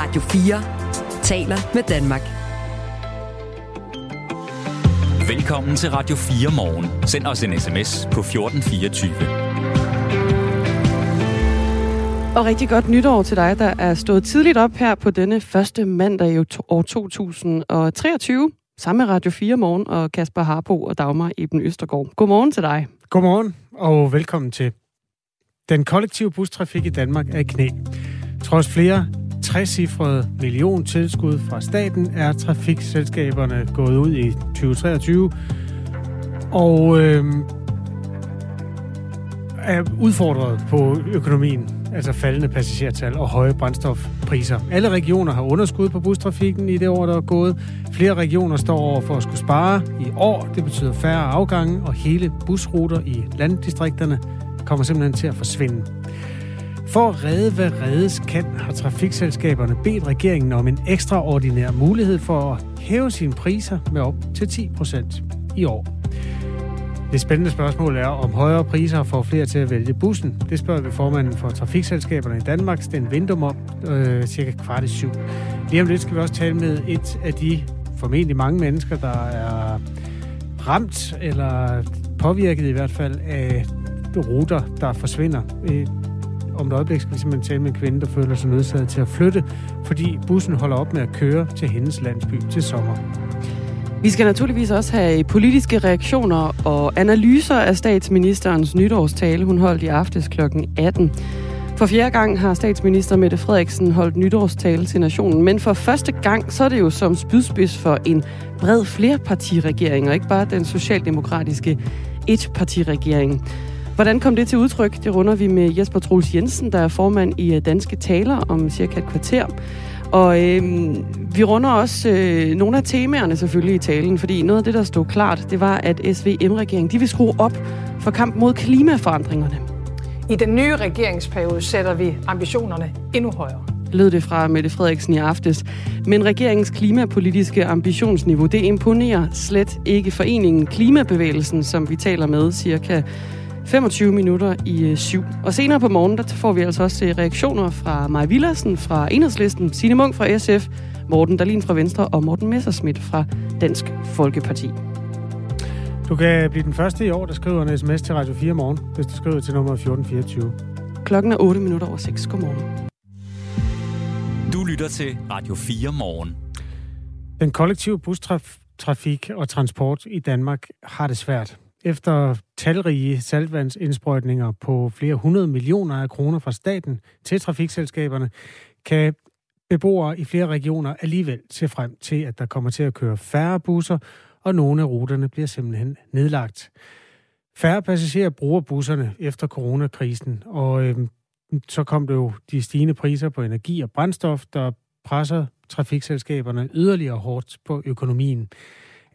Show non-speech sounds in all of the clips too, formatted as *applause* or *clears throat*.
Radio 4 taler med Danmark. Velkommen til Radio 4 morgen. Send os en sms på 1424. Og rigtig godt nytår til dig, der er stået tidligt op her på denne første mandag i år 2023. Sammen med Radio 4 morgen og Kasper Harpo og Dagmar Eben Østergaard. Godmorgen til dig. Godmorgen og velkommen til. Den kollektive bustrafik i Danmark er i knæ. Trods flere 60-cifrede million tilskud fra staten er trafikselskaberne gået ud i 2023 og øh, er udfordret på økonomien, altså faldende passagertal og høje brændstofpriser. Alle regioner har underskud på bustrafikken i det år, der er gået. Flere regioner står over for at skulle spare i år. Det betyder færre afgange, og hele busruter i landdistrikterne kommer simpelthen til at forsvinde. For at redde, hvad reddes kan, har trafikselskaberne bedt regeringen om en ekstraordinær mulighed for at hæve sine priser med op til 10 procent i år. Det spændende spørgsmål er, om højere priser får flere til at vælge bussen. Det spørger vi formanden for trafikselskaberne i Danmark, Sten Vindum, om øh, cirka kvart i syv. Lige om lidt skal vi også tale med et af de formentlig mange mennesker, der er ramt eller påvirket i hvert fald af ruter, der forsvinder. Øh, om et øjeblik skal vi simpelthen tale med en kvinde, der føler sig nødsaget til at flytte, fordi bussen holder op med at køre til hendes landsby til sommer. Vi skal naturligvis også have politiske reaktioner og analyser af statsministerens nytårstale, hun holdt i aftes kl. 18. For fjerde gang har statsminister Mette Frederiksen holdt nytårstale til nationen, men for første gang så er det jo som spydspids for en bred flerpartiregering, og ikke bare den socialdemokratiske etpartiregering. Hvordan kom det til udtryk? Det runder vi med Jesper Troels Jensen, der er formand i øh, Danske Taler om cirka et kvarter. Og øh, vi runder også øh, nogle af temaerne selvfølgelig i talen, fordi noget af det, der stod klart, det var, at SVM-regeringen de vil skrue op for kamp mod klimaforandringerne. I den nye regeringsperiode sætter vi ambitionerne endnu højere lød det fra Mette Frederiksen i aftes. Men regeringens klimapolitiske ambitionsniveau, det imponerer slet ikke foreningen Klimabevægelsen, som vi taler med cirka 25 minutter i øh, syv. Og senere på morgen, der får vi altså også øh, reaktioner fra Maja Villersen fra Enhedslisten, Signe Munk fra SF, Morten Dalin fra Venstre og Morten Messerschmidt fra Dansk Folkeparti. Du kan blive den første i år, der skriver en sms til Radio 4 morgen, hvis du skriver til nummer 1424. Klokken er 8 minutter over 6. Godmorgen. Du lytter til Radio 4 morgen. Den kollektive bustrafik og transport i Danmark har det svært. Efter talrige saltvandsindsprøjtninger på flere hundrede millioner af kroner fra staten til trafikselskaberne, kan beboere i flere regioner alligevel se frem til, at der kommer til at køre færre busser, og nogle af ruterne bliver simpelthen nedlagt. Færre passagerer bruger busserne efter coronakrisen, og øh, så kom det jo de stigende priser på energi og brændstof, der presser trafikselskaberne yderligere hårdt på økonomien.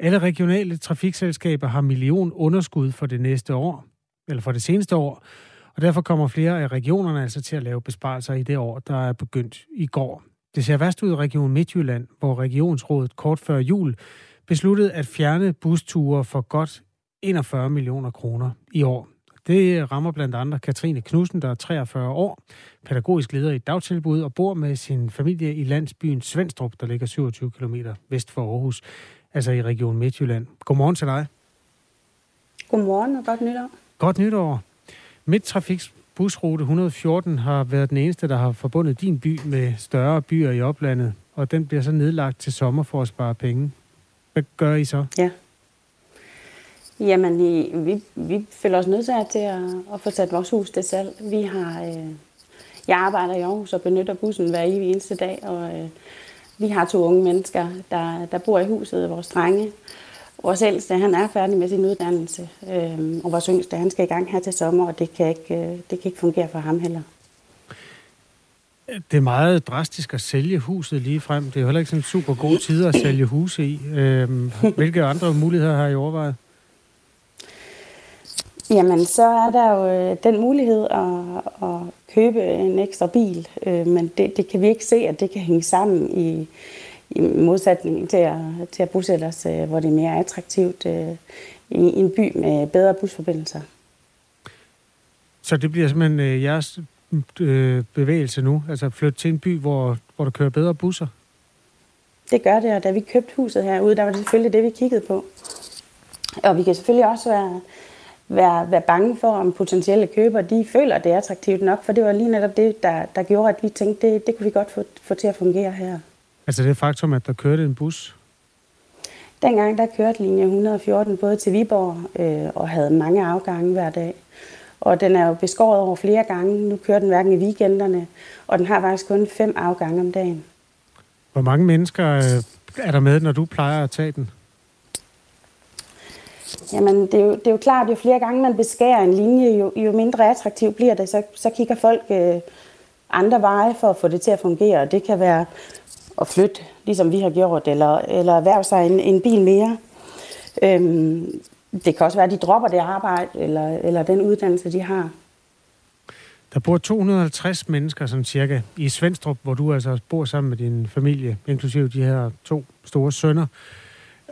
Alle regionale trafikselskaber har million underskud for det næste år, eller for det seneste år, og derfor kommer flere af regionerne altså til at lave besparelser i det år, der er begyndt i går. Det ser værst ud i Region Midtjylland, hvor Regionsrådet kort før jul besluttede at fjerne busture for godt 41 millioner kroner i år. Det rammer blandt andre Katrine Knudsen, der er 43 år, pædagogisk leder i et dagtilbud og bor med sin familie i landsbyen Svendstrup, der ligger 27 km vest for Aarhus altså i Region Midtjylland. Godmorgen til dig. Godmorgen og godt nytår. Godt nytår. Midtrafiks busrute 114 har været den eneste, der har forbundet din by med større byer i oplandet, og den bliver så nedlagt til sommer for at spare penge. Hvad gør I så? Ja. Jamen, vi, vi, vi føler os nødt til at, at få sat vores hus til salg. Vi har, øh, jeg arbejder i Aarhus og benytter bussen hver evig eneste dag, og øh, vi har to unge mennesker, der, der bor i huset, vores drenge. Vores ældste, han er færdig med sin uddannelse, øh, og vores yngste, han skal i gang her til sommer, og det kan ikke, øh, det kan ikke fungere for ham heller. Det er meget drastisk at sælge huset lige frem. Det er jo heller ikke sådan en super god *clears throat* tid at sælge huse i. Øh, hvilke andre muligheder har I overvejet? Jamen, så er der jo øh, den mulighed at, at købe en ekstra bil, øh, men det, det kan vi ikke se, at det kan hænge sammen i, i modsætning til at, til at bosætte os, øh, hvor det er mere attraktivt i, en by med bedre busforbindelser. Så det bliver simpelthen jeres øh, bevægelse nu? Altså flytte til en by, hvor, hvor der kører bedre busser? Det gør det, og da vi købte huset herude, der var det selvfølgelig det, vi kiggede på. Og vi kan selvfølgelig også være, være, være bange for, om potentielle købere de føler, at det er attraktivt nok, for det var lige netop det, der, der gjorde, at vi tænkte, det, det kunne vi godt få, få til at fungere her. Altså det faktum, at der kørte en bus? Dengang der kørte linje 114 både til Viborg øh, og havde mange afgange hver dag. Og den er jo beskåret over flere gange. Nu kører den hverken i weekenderne, og den har faktisk kun fem afgange om dagen. Hvor mange mennesker øh, er der med, når du plejer at tage den? Jamen, det er, jo, det er jo klart, jo flere gange man beskærer en linje, jo, jo mindre attraktiv bliver det. Så, så kigger folk øh, andre veje for at få det til at fungere. Det kan være at flytte, ligesom vi har gjort, eller, eller erhverve sig en, en bil mere. Øhm, det kan også være, at de dropper det arbejde, eller, eller den uddannelse, de har. Der bor 250 mennesker, sådan cirka, i Svendstrup, hvor du altså bor sammen med din familie, inklusive de her to store sønner.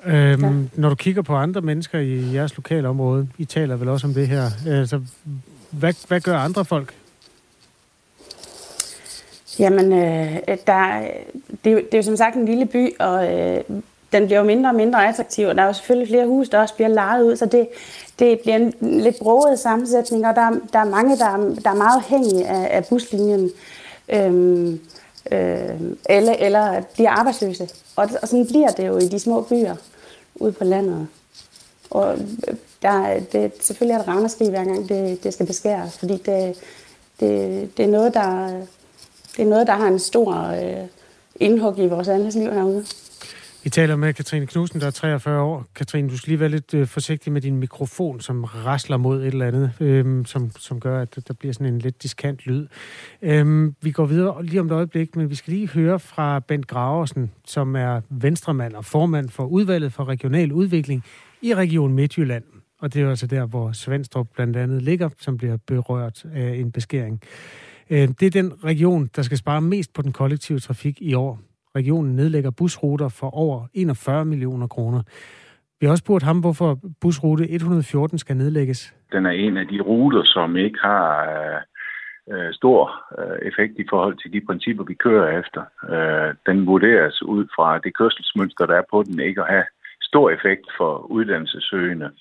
Øhm, ja. Når du kigger på andre mennesker i jeres lokale område, I taler vel også om det her, altså, hvad, hvad gør andre folk? Jamen, øh, der, det, er jo, det er jo som sagt en lille by, og øh, den bliver jo mindre og mindre attraktiv, og der er jo selvfølgelig flere hus, der også bliver lejet ud, så det, det bliver en lidt broget sammensætning, og der, der er mange, der, der er meget afhængige af, af buslinjen, øhm, øh, eller, eller bliver arbejdsløse. Og, og sådan bliver det jo i de små byer ude på landet. Og der, det, selvfølgelig er der ramaskrig hver gang det, det skal beskæres, fordi det, det, det, er noget, der, det er noget, der har en stor øh, indhug i vores andres liv herude. Vi taler med Katrine Knudsen, der er 43 år. Katrine, du skal lige være lidt øh, forsigtig med din mikrofon, som rasler mod et eller andet, øh, som, som gør, at der bliver sådan en lidt diskant lyd. Øh, vi går videre lige om et øjeblik, men vi skal lige høre fra Bent Graversen, som er venstremand og formand for udvalget for regional udvikling i Region Midtjylland. Og det er jo altså der, hvor Svendstrup blandt andet ligger, som bliver berørt af en beskæring. Øh, det er den region, der skal spare mest på den kollektive trafik i år. Regionen nedlægger busruter for over 41 millioner kroner. Vi har også spurgt ham, hvorfor busrute 114 skal nedlægges. Den er en af de ruter, som ikke har øh, øh, stor øh, effekt i forhold til de principper, vi kører efter. Øh, den vurderes ud fra det kørselsmønster, der er på den, ikke at have stor effekt for uddannelsessøgende.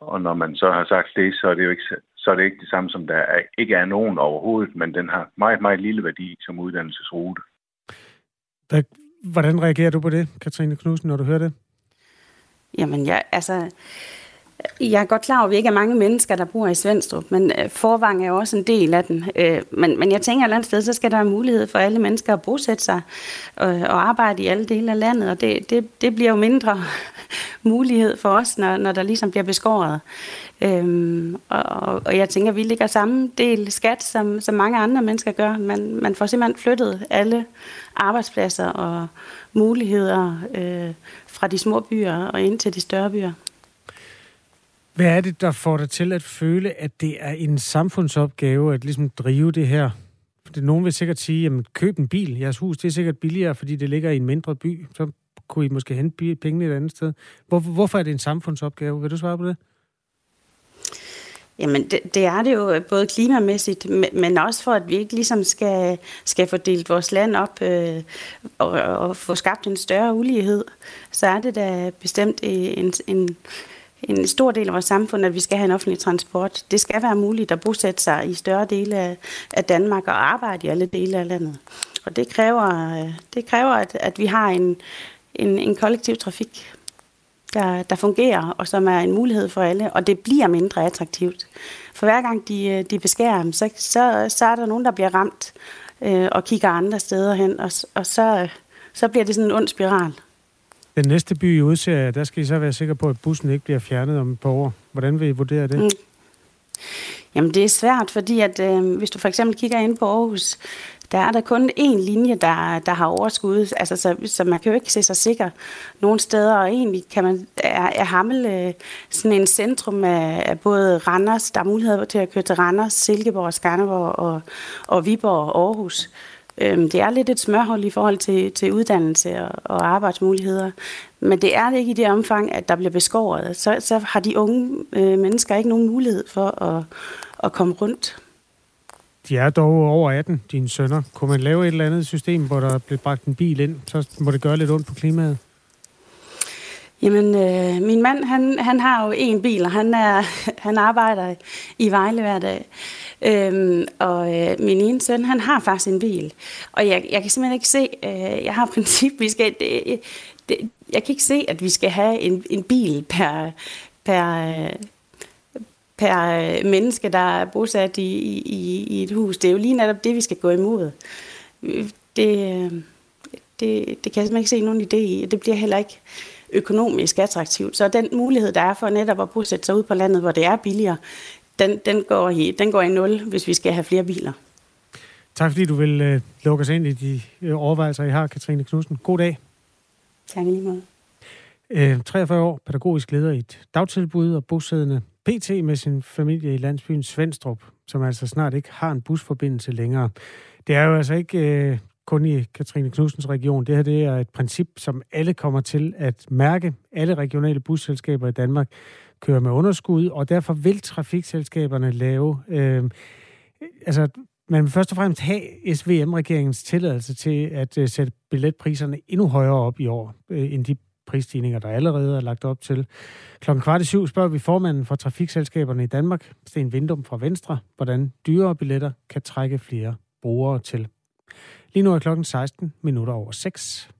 Og når man så har sagt det, så er det jo ikke, så er det ikke det samme som der er, ikke er nogen overhovedet, men den har meget, meget lille værdi som uddannelsesrute. Hvad, hvordan reagerer du på det, Katrine Knudsen, når du hører det? Jamen, jeg, altså, jeg er godt klar over, at vi ikke er mange mennesker, der bor i Svendstrup, men øh, Forvang er jo også en del af den. Øh, men, men jeg tænker, at et andet sted, så skal der være mulighed for alle mennesker at bosætte sig og, og arbejde i alle dele af landet, og det, det, det bliver jo mindre *laughs* mulighed for os, når, når der ligesom bliver beskåret. Øhm, og, og jeg tænker, at vi ligger samme del skat, som, som mange andre mennesker gør. Man, man får simpelthen flyttet alle arbejdspladser og muligheder øh, fra de små byer og ind til de større byer. Hvad er det, der får dig til at føle, at det er en samfundsopgave at ligesom drive det her? For nogen vil sikkert sige, jamen køb en bil. Jeres hus det er sikkert billigere, fordi det ligger i en mindre by. Så kunne I måske hente pengene et andet sted. Hvor, hvorfor er det en samfundsopgave? Vil du svare på det? Jamen, det, det er det jo øh, både klimamæssigt, men også for, at vi ikke ligesom skal, skal få delt vores land op øh, og, og få skabt en større ulighed. Så er det da bestemt øh, en, en, en stor del af vores samfund, at vi skal have en offentlig transport. Det skal være muligt at bosætte sig i større dele af, af Danmark og arbejde i alle dele af landet. Og det kræver, øh, det kræver at, at vi har en, en, en kollektiv trafik der, der fungerer, og som er en mulighed for alle, og det bliver mindre attraktivt. For hver gang de, øh, de beskærer dem, så, så, så er der nogen, der bliver ramt øh, og kigger andre steder hen, og, og så, så bliver det sådan en ond spiral. Den næste by i udser, der skal I så være sikre på, at bussen ikke bliver fjernet om et par år. Hvordan vil I vurdere det? Mm. Jamen det er svært, fordi at øh, hvis du for eksempel kigger ind på Aarhus, der er der kun én linje, der, der har overskud, altså, så, så man kan jo ikke se sig sikker nogle steder, og egentlig kan man, er, er Hammel øh, sådan en centrum af, af både Randers, der er mulighed til at køre til Randers, Silkeborg, Skanderborg og, og Viborg og Aarhus. Øhm, det er lidt et smørhold i forhold til, til uddannelse og, og arbejdsmuligheder, men det er det ikke i det omfang, at der bliver beskåret. Så, så har de unge øh, mennesker ikke nogen mulighed for at, at komme rundt. De er dog over 18, dine sønner. Kunne man lave et eller andet system, hvor der bliver bragt en bil ind, så må det gøre lidt ondt på klimaet? Jamen, øh, min mand, han, han har jo en bil, og han, er, *laughs* han arbejder i Vejle hver dag. Øhm, og øh, min ene søn, han har faktisk en bil. Og jeg, jeg kan simpelthen ikke se, øh, jeg har *laughs* princip, vi skal, det, det, jeg kan ikke se, at vi skal have en, en bil per, per, øh, per øh, menneske, der er bosat i, i, i et hus. Det er jo lige netop det, vi skal gå imod. Det, øh, det, det kan jeg simpelthen ikke se nogen idé i. Det bliver heller ikke økonomisk attraktivt. Så den mulighed, der er for netop at bosætte sig ud på landet, hvor det er billigere, den, den, går, i, den går i nul, hvis vi skal have flere biler. Tak fordi du vil uh, lukke os ind i de uh, overvejelser, I har, Katrine Knudsen. God dag. Tak lige måde. Uh, 43 år, pædagogisk leder i et dagtilbud og bosiddende PT med sin familie i landsbyen Svendstrup, som altså snart ikke har en busforbindelse længere. Det er jo altså ikke uh, kun i Katrine Knudsens region. Det her det er et princip, som alle kommer til at mærke. Alle regionale busselskaber i Danmark kører med underskud, og derfor vil trafikselskaberne lave... Øh, altså, man vil først og fremmest have SVM-regeringens tilladelse til at øh, sætte billetpriserne endnu højere op i år, øh, end de prisstigninger, der allerede er lagt op til. Klokken kvart i syv spørger vi formanden for trafikselskaberne i Danmark, Sten Vindum fra Venstre, hvordan dyrere billetter kan trække flere brugere til. Lige nu er klokken 16 minutter over 6.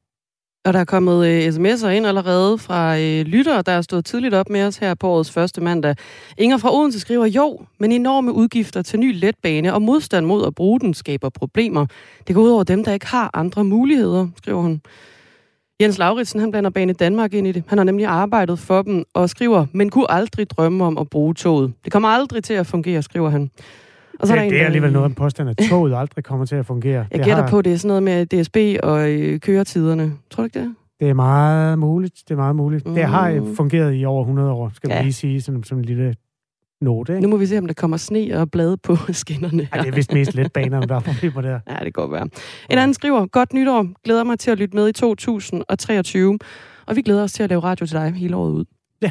Og der er kommet øh, sms'er ind allerede fra øh, lyttere, der er stået tidligt op med os her på årets første mandag. Inger fra Odense skriver, jo, men enorme udgifter til ny letbane og modstand mod at bruge den skaber problemer. Det går ud over dem, der ikke har andre muligheder, skriver hun. Jens Lauritsen, han blander Bane Danmark ind i det. Han har nemlig arbejdet for dem og skriver, men kunne aldrig drømme om at bruge toget. Det kommer aldrig til at fungere, skriver han. Og så det, er, der det er alligevel noget af en påstand, at *laughs* toget aldrig kommer til at fungere. Jeg gætter har... på, det er sådan noget med DSB og øh, køretiderne. Tror du ikke det? Det er meget muligt. Det er meget muligt. Mm. Det har øh, fungeret i over 100 år, skal ja. lige sige, som, som en lille note. Ikke? Nu må vi se, om der kommer sne og blade på *laughs* skinnerne. Ej, det er vist mest let baner, der er problemer der. *laughs* Ja, det går være. En anden skriver, godt nytår. Glæder mig til at lytte med i 2023. Og vi glæder os til at lave radio til dig hele året ud. Ja.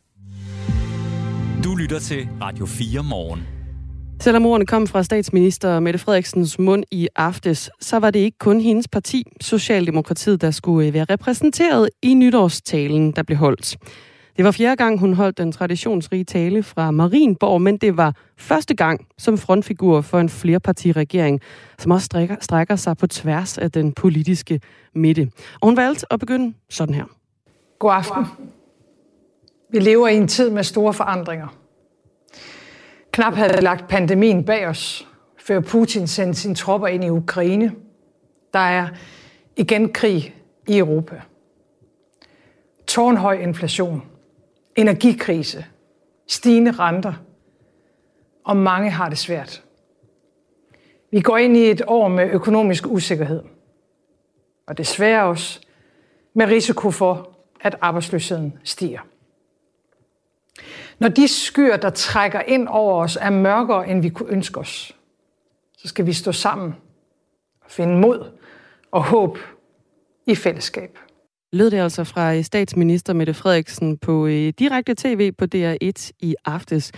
Lytter til Radio 4 morgen. Selvom ordene kom fra statsminister Mette Frederiksens mund i aftes, så var det ikke kun hendes parti, Socialdemokratiet, der skulle øh, være repræsenteret i nytårstalen, der blev holdt. Det var fjerde gang, hun holdt den traditionsrige tale fra Marienborg, men det var første gang som frontfigur for en flerpartiregering, som også strækker, strækker sig på tværs af den politiske midte. Og hun valgte at begynde sådan her. God aften. Vi lever i en tid med store forandringer. Knap havde lagt pandemien bag os, før Putin sendte sine tropper ind i Ukraine. Der er igen krig i Europa. Tårnhøj inflation, energikrise, stigende renter, og mange har det svært. Vi går ind i et år med økonomisk usikkerhed, og desværre også med risiko for, at arbejdsløsheden stiger. Når de skyer, der trækker ind over os, er mørkere, end vi kunne ønske os, så skal vi stå sammen og finde mod og håb i fællesskab. Lød det altså fra statsminister Mette Frederiksen på øh, direkte tv på DR1 i aftes.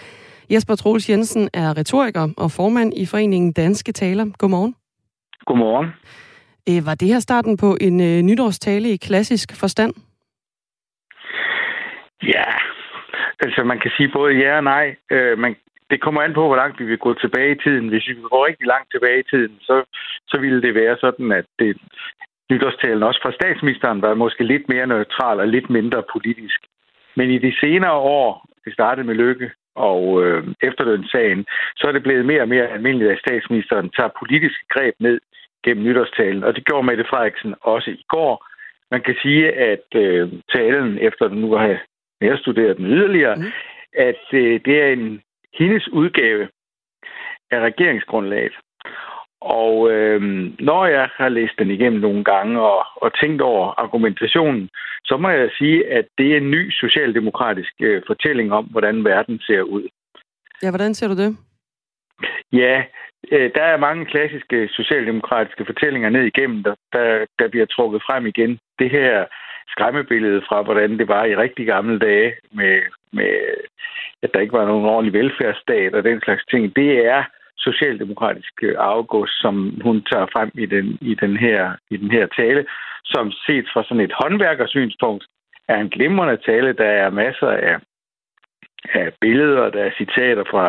Jesper Troels Jensen er retoriker og formand i foreningen Danske Taler. Godmorgen. Godmorgen. Øh, var det her starten på en øh, nytårstale i klassisk forstand? Ja, Altså, man kan sige både ja og nej. Øh, man, det kommer an på, hvor langt vi vil gå tilbage i tiden. Hvis vi går rigtig langt tilbage i tiden, så, så ville det være sådan, at det, nytårstalen også fra statsministeren var måske lidt mere neutral og lidt mindre politisk. Men i de senere år, det startede med Lykke og øh, efterlønssagen, så er det blevet mere og mere almindeligt, at statsministeren tager politisk greb ned gennem nytårstalen. Og det gjorde Mette Frederiksen også i går. Man kan sige, at øh, talen, efter den nu har jeg studerer den yderligere, mm. at øh, det er en hendes udgave af regeringsgrundlaget. Og øh, når jeg har læst den igennem nogle gange og, og tænkt over argumentationen, så må jeg sige, at det er en ny socialdemokratisk øh, fortælling om, hvordan verden ser ud. Ja, hvordan ser du det? Ja, øh, der er mange klassiske socialdemokratiske fortællinger ned igennem, der, der, der bliver trukket frem igen. Det her skræmmebillede fra, hvordan det var i rigtig gamle dage, med, med at der ikke var nogen ordentlig velfærdsstat og den slags ting, det er socialdemokratisk øh, afgås, som hun tager frem i den, i den, her, i den her tale, som set fra sådan et håndværkersynspunkt er en glimrende tale. Der er masser af, af billeder, der er citater fra,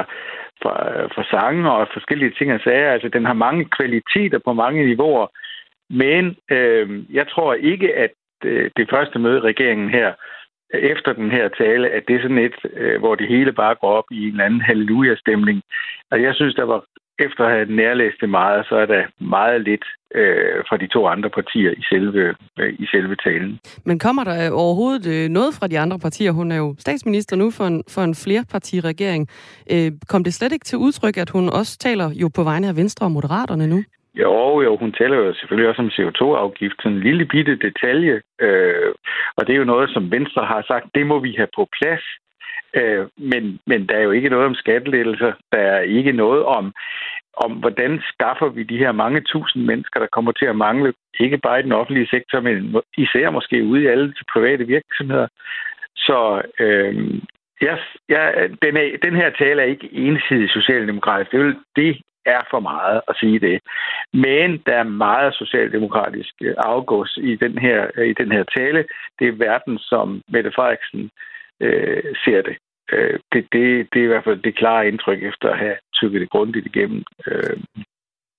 fra, fra sange og forskellige ting og sager. Altså, den har mange kvaliteter på mange niveauer, men øh, jeg tror ikke, at Øh, det første møde regeringen her efter den her tale, at det er sådan et, øh, hvor det hele bare går op i en eller anden halleluja-stemning. Og jeg synes, der var efter at have nærlæst det meget, så er der meget lidt øh, fra de to andre partier i selve, øh, i selve talen. Men kommer der overhovedet øh, noget fra de andre partier? Hun er jo statsminister nu for en, for en flerpartiregering. Øh, kom det slet ikke til udtryk, at hun også taler jo på vegne af Venstre og Moderaterne nu? Jo, jo, hun taler jo selvfølgelig også om CO2-afgift, sådan en lille bitte detalje. Øh, og det er jo noget, som Venstre har sagt, det må vi have på plads. Øh, men, men der er jo ikke noget om skattelettelser. Der er ikke noget om, om, hvordan skaffer vi de her mange tusind mennesker, der kommer til at mangle, ikke bare i den offentlige sektor, men især måske ude i alle de private virksomheder. Så øh, jeg, jeg, den, er, den her tale er ikke ensidig socialdemokratisk. Det, vil, det er for meget at sige det. Men der er meget socialdemokratisk afgås i den her, i den her tale. Det er verden, som Mette Frederiksen øh, ser det. Øh, det, det. Det er i hvert fald det klare indtryk efter at have tykket det grundigt igennem. Øh,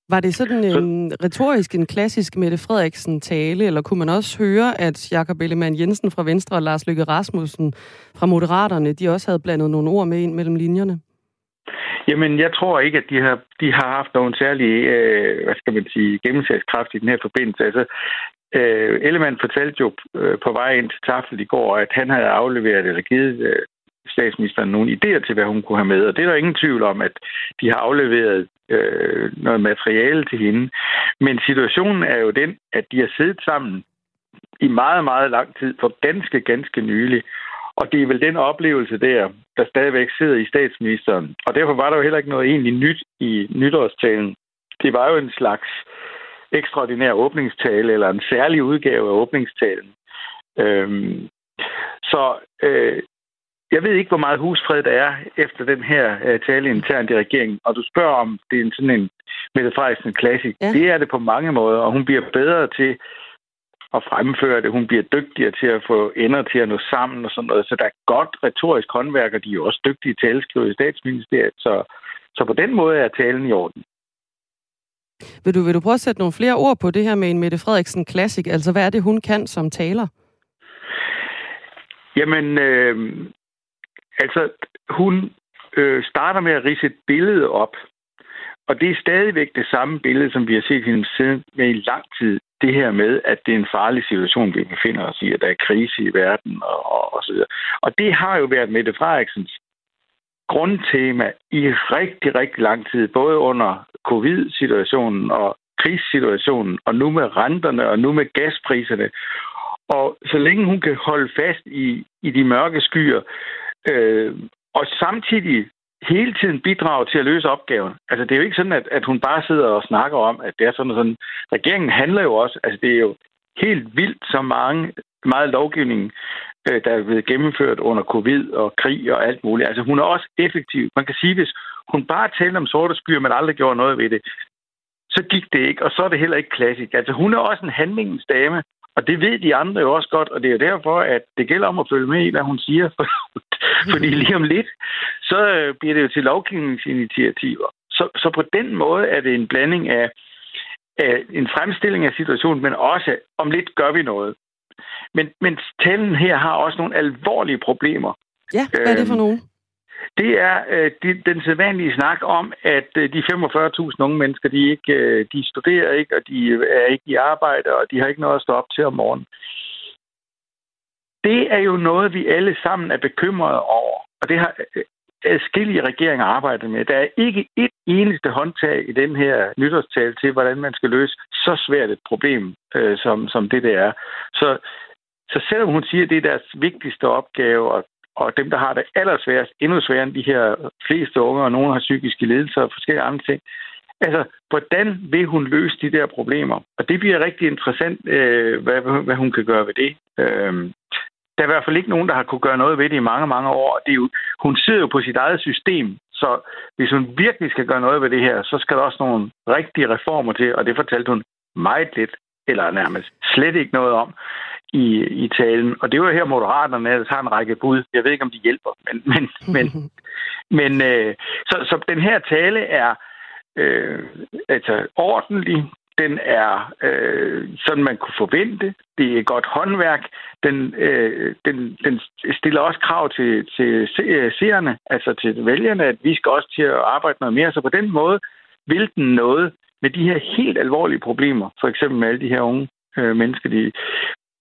var det sådan en så, retorisk, en klassisk Mette Frederiksen tale, eller kunne man også høre, at Jakob Ellemann Jensen fra Venstre og Lars Løkke Rasmussen fra Moderaterne, de også havde blandet nogle ord med ind mellem linjerne? Jamen, jeg tror ikke, at de har, de har haft nogen særlig, øh, hvad skal man sige, gennemsagskraft i den her forbindelse. Altså, øh, Ellemann fortalte jo øh, på vej ind til tafel i går, at han havde afleveret eller givet øh, statsministeren nogle idéer til, hvad hun kunne have med. Og det er der ingen tvivl om, at de har afleveret øh, noget materiale til hende. Men situationen er jo den, at de har siddet sammen i meget, meget lang tid, for ganske, ganske nylig. Og det er vel den oplevelse der, der stadigvæk sidder i statsministeren. Og derfor var der jo heller ikke noget egentlig nyt i nytårstalen. Det var jo en slags ekstraordinær åbningstale, eller en særlig udgave af åbningstalen. Øhm, så øh, jeg ved ikke, hvor meget husfred der er efter den her øh, tale internt i regeringen. Og du spørger om, det er en sådan en Mette Frederiksen klassik. Ja. Det er det på mange måder, og hun bliver bedre til at fremføre det. Hun bliver dygtigere til at få ender til at nå sammen og sådan noget. Så der er godt retorisk håndværk, og de er jo også dygtige taleskriver i statsministeriet. Så, så på den måde er talen i orden. Vil du, vil du prøve at sætte nogle flere ord på det her med en Mette Frederiksen Classic? Altså, hvad er det, hun kan som taler? Jamen, øh, altså, hun øh, starter med at rise et billede op. Og det er stadigvæk det samme billede, som vi har set hende siden med i lang tid det her med, at det er en farlig situation, vi befinder os i, at der er krise i verden og, og, og så videre. Og det har jo været Mette Frederiksens grundtema i rigtig, rigtig lang tid, både under covid-situationen og krigssituationen, og nu med renterne, og nu med gaspriserne. Og så længe hun kan holde fast i, i de mørke skyer, øh, og samtidig hele tiden bidrage til at løse opgaven. Altså, det er jo ikke sådan, at, at hun bare sidder og snakker om, at det er sådan sådan. Regeringen handler jo også, altså det er jo helt vildt så mange, meget lovgivning, øh, der er blevet gennemført under covid og krig og alt muligt. Altså, hun er også effektiv. Man kan sige, hvis hun bare talte om sorte skyer, men aldrig gjorde noget ved det, så gik det ikke, og så er det heller ikke klassisk. Altså, hun er også en handlingens dame, og det ved de andre jo også godt, og det er derfor, at det gælder om at følge med i, hvad hun siger. *laughs* Fordi lige om lidt, så øh, bliver det jo til lovgivningsinitiativer. Så, så på den måde er det en blanding af, af en fremstilling af situationen, men også om lidt gør vi noget. Men, men talen her har også nogle alvorlige problemer. Ja, hvad er det for øhm, nogen? Det er øh, de, den sædvanlige snak om, at øh, de 45.000 unge mennesker, de, ikke, øh, de studerer ikke, og de øh, er ikke i arbejde, og de har ikke noget at stå op til om morgenen. Det er jo noget, vi alle sammen er bekymrede over. Og det har, øh, adskillige regeringer arbejdet med. Der er ikke et eneste håndtag i den her nytårstal til, hvordan man skal løse så svært et problem, øh, som, som det der er. Så, så selvom hun siger, at det er deres vigtigste opgave, og, og dem, der har det allersværest, endnu sværere end de her fleste unge, og nogle har psykiske lidelser og forskellige andre ting, Altså, hvordan vil hun løse de der problemer? Og det bliver rigtig interessant, øh, hvad, hvad hun kan gøre ved det. Øh, der er i hvert fald ikke nogen, der har kunne gøre noget ved det i mange, mange år. Det er jo, hun sidder jo på sit eget system, så hvis hun virkelig skal gøre noget ved det her, så skal der også nogle rigtige reformer til, og det fortalte hun meget lidt, eller nærmest slet ikke noget om i, i talen. Og det var her Moderaterne, der tager en række bud. Jeg ved ikke, om de hjælper, men, men, *laughs* men, men øh, så, så den her tale er øh, altså ordentlig, den er øh, sådan, man kunne forvente. Det er godt håndværk. Den, øh, den, den stiller også krav til, til seerne, altså til vælgerne, at vi skal også til at arbejde noget mere. Så på den måde vil den noget med de her helt alvorlige problemer. For eksempel med alle de her unge øh, mennesker, de,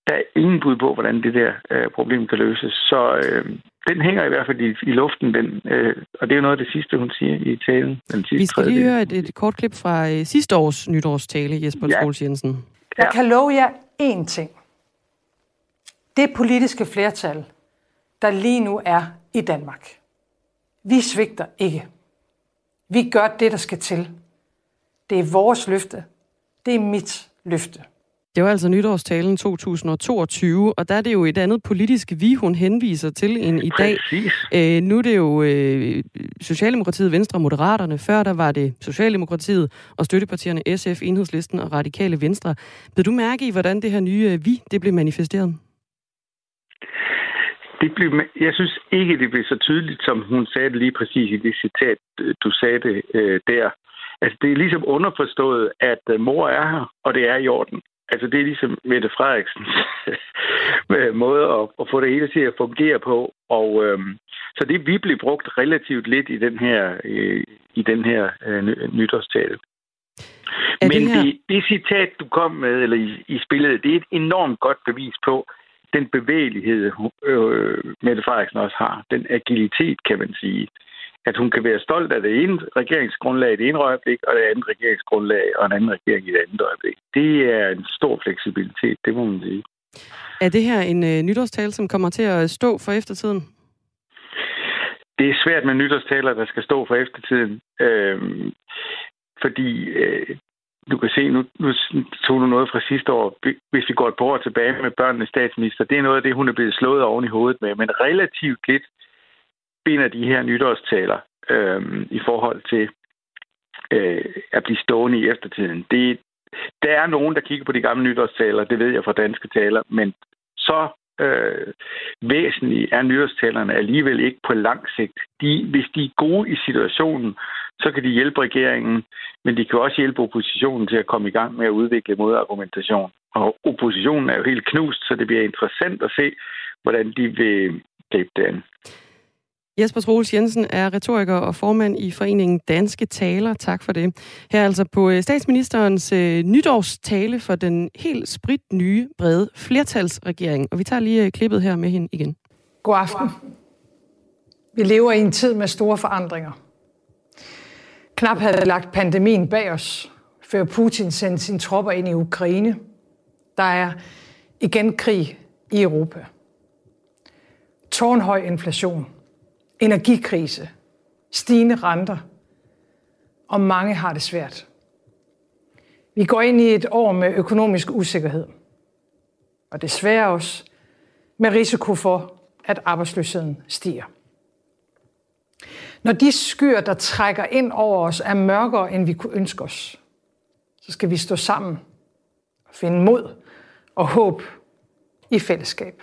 der er ingen bud på, hvordan det der øh, problem kan løses. Så øh, den hænger i hvert fald i, i luften, den, øh, og det er jo noget af det sidste, hun siger i talen. Den sidste Vi skal lige høre et, et kort klip fra øh, sidste års nytårstale, Jesper ja. Troels Jensen. Jeg kan love jer én ting. Det politiske flertal, der lige nu er i Danmark, vi svigter ikke. Vi gør det, der skal til. Det er vores løfte. Det er mit løfte. Det var altså nytårstalen 2022, og der er det jo et andet politisk vi, hun henviser til end i dag. Øh, nu er det jo øh, Socialdemokratiet, Venstre og Moderaterne. Før der var det Socialdemokratiet og støttepartierne SF, Enhedslisten og Radikale Venstre. Vil du mærke i, hvordan det her nye øh, vi, det blev manifesteret? Det blev, jeg synes ikke, det blev så tydeligt, som hun sagde det lige præcis i det citat, du sagde det øh, der. Altså, det er ligesom underforstået, at øh, mor er her, og det er i orden. Altså, det er ligesom Mette Frederiksens *laughs* måde at, at få det hele til at fungere på. Og øhm, så det vi blev brugt relativt lidt i den her, øh, i den her øh, nytårstale. Men det, her... det, det citat, du kom med, eller i, i spillet, det er et enormt godt bevis på den bevægelighed, øh, Mette Frederiksen også har. Den agilitet, kan man sige at hun kan være stolt af det ene regeringsgrundlag i det ene øjeblik, og det andet regeringsgrundlag og en anden regering i det andet øjeblik. Det er en stor fleksibilitet, det må man sige. Er det her en øh, nytårstale, som kommer til at stå for eftertiden? Det er svært med nytårstaler, der skal stå for eftertiden. Øh, fordi øh, du kan se, nu, nu tog du noget fra sidste år. Hvis vi går et par år tilbage med børnene statsminister, det er noget af det, hun er blevet slået oven i hovedet med. Men relativt lidt binder de her nytårstaler øh, i forhold til øh, at blive stående i eftertiden. Det, der er nogen, der kigger på de gamle nytårstaler, det ved jeg fra danske taler, men så øh, væsentlige er nytårstalerne alligevel ikke på lang sigt. De, hvis de er gode i situationen, så kan de hjælpe regeringen, men de kan også hjælpe oppositionen til at komme i gang med at udvikle modargumentation. Og oppositionen er jo helt knust, så det bliver interessant at se, hvordan de vil gribe det an. Jesper Troels Jensen er retoriker og formand i foreningen Danske Taler. Tak for det. Her altså på øh, statsministerens øh, nytårstale for den helt sprit nye, brede flertalsregering. Og vi tager lige øh, klippet her med hende igen. God aften. Vi lever i en tid med store forandringer. Knap havde lagt pandemien bag os, før Putin sendte sine tropper ind i Ukraine. Der er igen krig i Europa. Tårnhøj inflation – energikrise, stigende renter, og mange har det svært. Vi går ind i et år med økonomisk usikkerhed, og desværre også med risiko for, at arbejdsløsheden stiger. Når de skyer, der trækker ind over os, er mørkere, end vi kunne ønske os, så skal vi stå sammen og finde mod og håb i fællesskab.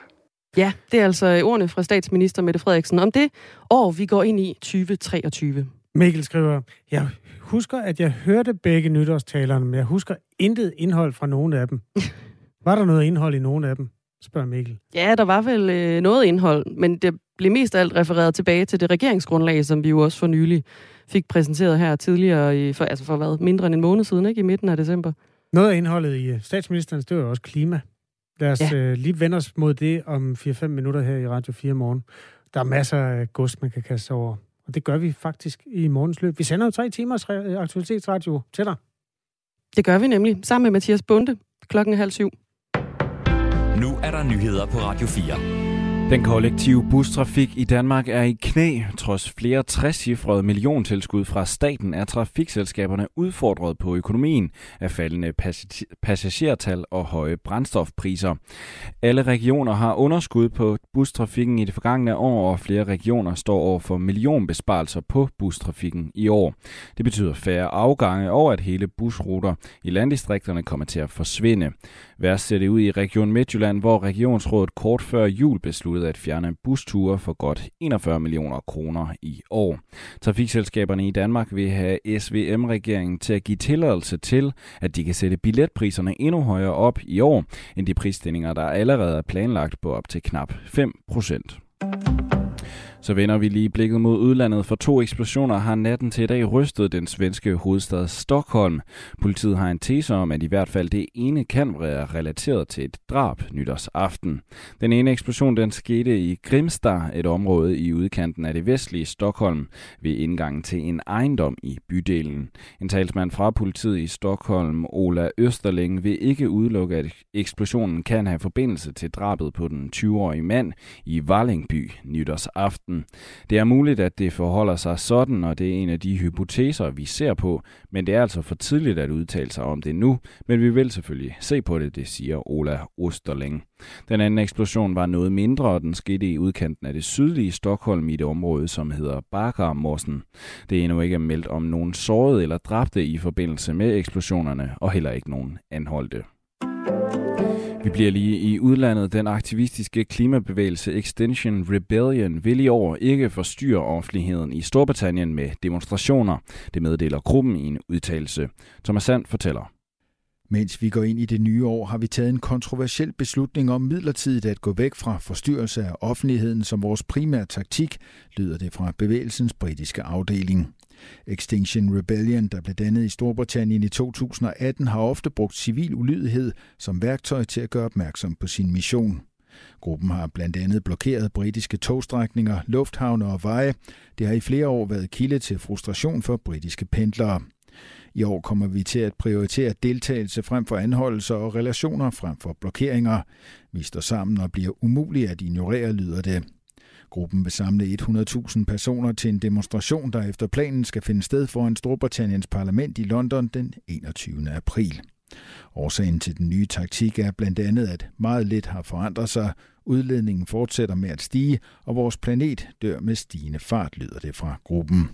Ja, det er altså ordene fra statsminister Mette Frederiksen om det år, vi går ind i 2023. Mikkel skriver, jeg husker, at jeg hørte begge nytårstalerne, men jeg husker intet indhold fra nogen af dem. *laughs* Var der noget indhold i nogen af dem? spørger Mikkel. Ja, der var vel øh, noget indhold, men det blev mest af alt refereret tilbage til det regeringsgrundlag, som vi jo også for nylig fik præsenteret her tidligere, i, for, altså for hvad, mindre end en måned siden, ikke? I midten af december. Noget af indholdet i øh, statsministerens, det var også klima. Lad os ja. øh, lige vende os mod det om 4-5 minutter her i Radio 4 morgen. Der er masser af gods, man kan kaste over. Og det gør vi faktisk i morgens løb. Vi sender jo tre timers aktualitetsradio til dig. Det gør vi nemlig, sammen med Mathias Bunde, klokken halv syv. Nu er der nyheder på Radio 4. Den kollektive bustrafik i Danmark er i knæ. Trods flere 60-cifrede milliontilskud fra staten er trafikselskaberne udfordret på økonomien af faldende passagertal og høje brændstofpriser. Alle regioner har underskud på bustrafikken i det forgangne år, og flere regioner står over for millionbesparelser på bustrafikken i år. Det betyder færre afgange og at hele busruter i landdistrikterne kommer til at forsvinde. Værst ser det ud i Region Midtjylland, hvor regionsrådet kort før jul besluttede at fjerne busture for godt 41 millioner kroner i år. Trafikselskaberne i Danmark vil have SVM-regeringen til at give tilladelse til, at de kan sætte billetpriserne endnu højere op i år, end de prisstigninger, der allerede er planlagt på op til knap 5 procent. Så vender vi lige blikket mod udlandet, for to eksplosioner har natten til i dag rystet den svenske hovedstad Stockholm. Politiet har en tese om, at i hvert fald det ene kan være relateret til et drab nytårsaften. Den ene eksplosion den skete i Grimstad, et område i udkanten af det vestlige Stockholm, ved indgangen til en ejendom i bydelen. En talsmand fra politiet i Stockholm, Ola Østerling, vil ikke udelukke, at eksplosionen kan have forbindelse til drabet på den 20-årige mand i Vallingby nytårsaften aften. Det er muligt, at det forholder sig sådan, og det er en af de hypoteser, vi ser på, men det er altså for tidligt at udtale sig om det nu, men vi vil selvfølgelig se på det, det siger Ola Osterling. Den anden eksplosion var noget mindre, og den skete i udkanten af det sydlige Stockholm i det område, som hedder Bakarmorsen. Det er endnu ikke meldt om nogen sårede eller dræbte i forbindelse med eksplosionerne, og heller ikke nogen anholdte. Vi bliver lige i udlandet. Den aktivistiske klimabevægelse Extinction Rebellion vil i år ikke forstyrre offentligheden i Storbritannien med demonstrationer. Det meddeler gruppen i en udtalelse. Thomas Sand fortæller. Mens vi går ind i det nye år, har vi taget en kontroversiel beslutning om midlertidigt at gå væk fra forstyrrelse af offentligheden som vores primære taktik, lyder det fra bevægelsens britiske afdeling. Extinction Rebellion, der blev dannet i Storbritannien i 2018, har ofte brugt civil ulydighed som værktøj til at gøre opmærksom på sin mission. Gruppen har blandt andet blokeret britiske togstrækninger, lufthavne og veje. Det har i flere år været kilde til frustration for britiske pendlere. I år kommer vi til at prioritere deltagelse frem for anholdelser og relationer frem for blokeringer. Vi står sammen og bliver umulige at ignorere, lyder det. Gruppen vil samle 100.000 personer til en demonstration, der efter planen skal finde sted foran Storbritanniens parlament i London den 21. april. Årsagen til den nye taktik er blandt andet, at meget lidt har forandret sig, udledningen fortsætter med at stige, og vores planet dør med stigende fart, lyder det fra gruppen.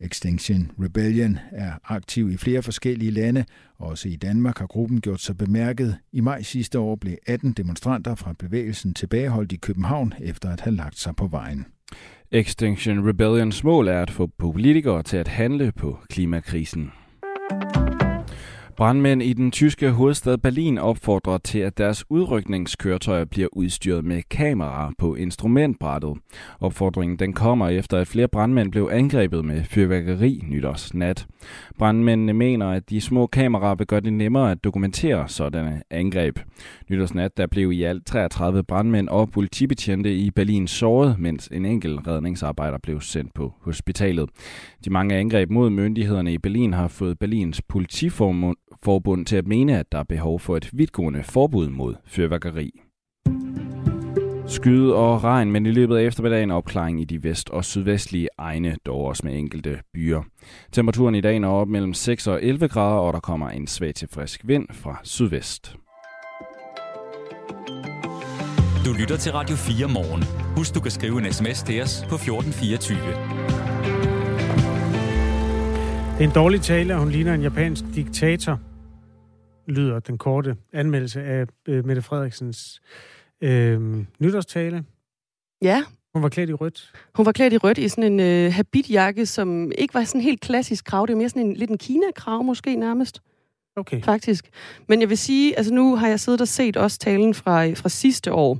Extinction Rebellion er aktiv i flere forskellige lande. Også i Danmark har gruppen gjort sig bemærket. I maj sidste år blev 18 demonstranter fra bevægelsen tilbageholdt i København efter at have lagt sig på vejen. Extinction Rebellions mål er at få politikere til at handle på klimakrisen. Brandmænd i den tyske hovedstad Berlin opfordrer til, at deres udrykningskøretøjer bliver udstyret med kameraer på instrumentbrættet. Opfordringen den kommer efter, at flere brandmænd blev angrebet med fyrværkeri nytårsnat. Brandmændene mener, at de små kameraer vil gøre det nemmere at dokumentere sådanne angreb. Nytårsnat der blev i alt 33 brandmænd og politibetjente i Berlin såret, mens en enkelt redningsarbejder blev sendt på hospitalet. De mange angreb mod myndighederne i Berlin har fået Berlins politiforbund til at mene, at der er behov for et vidtgående forbud mod fyrværkeri. Skyde og regn, men i løbet af eftermiddagen opklaring i de vest- og sydvestlige egne, dog også med enkelte byer. Temperaturen i dag når op mellem 6 og 11 grader, og der kommer en svag til frisk vind fra sydvest. Du lytter til Radio 4 morgen. Husk, du kan skrive en sms til os på 1424. Det er en dårlig tale, og hun ligner en japansk diktator, lyder den korte anmeldelse af øh, Mette Frederiksens øh, nytårstale. Ja. Hun var klædt i rødt. Hun var klædt i rødt i sådan en øh, habitjakke, som ikke var sådan helt klassisk krav. Det var mere sådan en lidt en Kina-krav måske nærmest. Okay. Faktisk. Men jeg vil sige, altså nu har jeg siddet og set også talen fra, fra sidste år.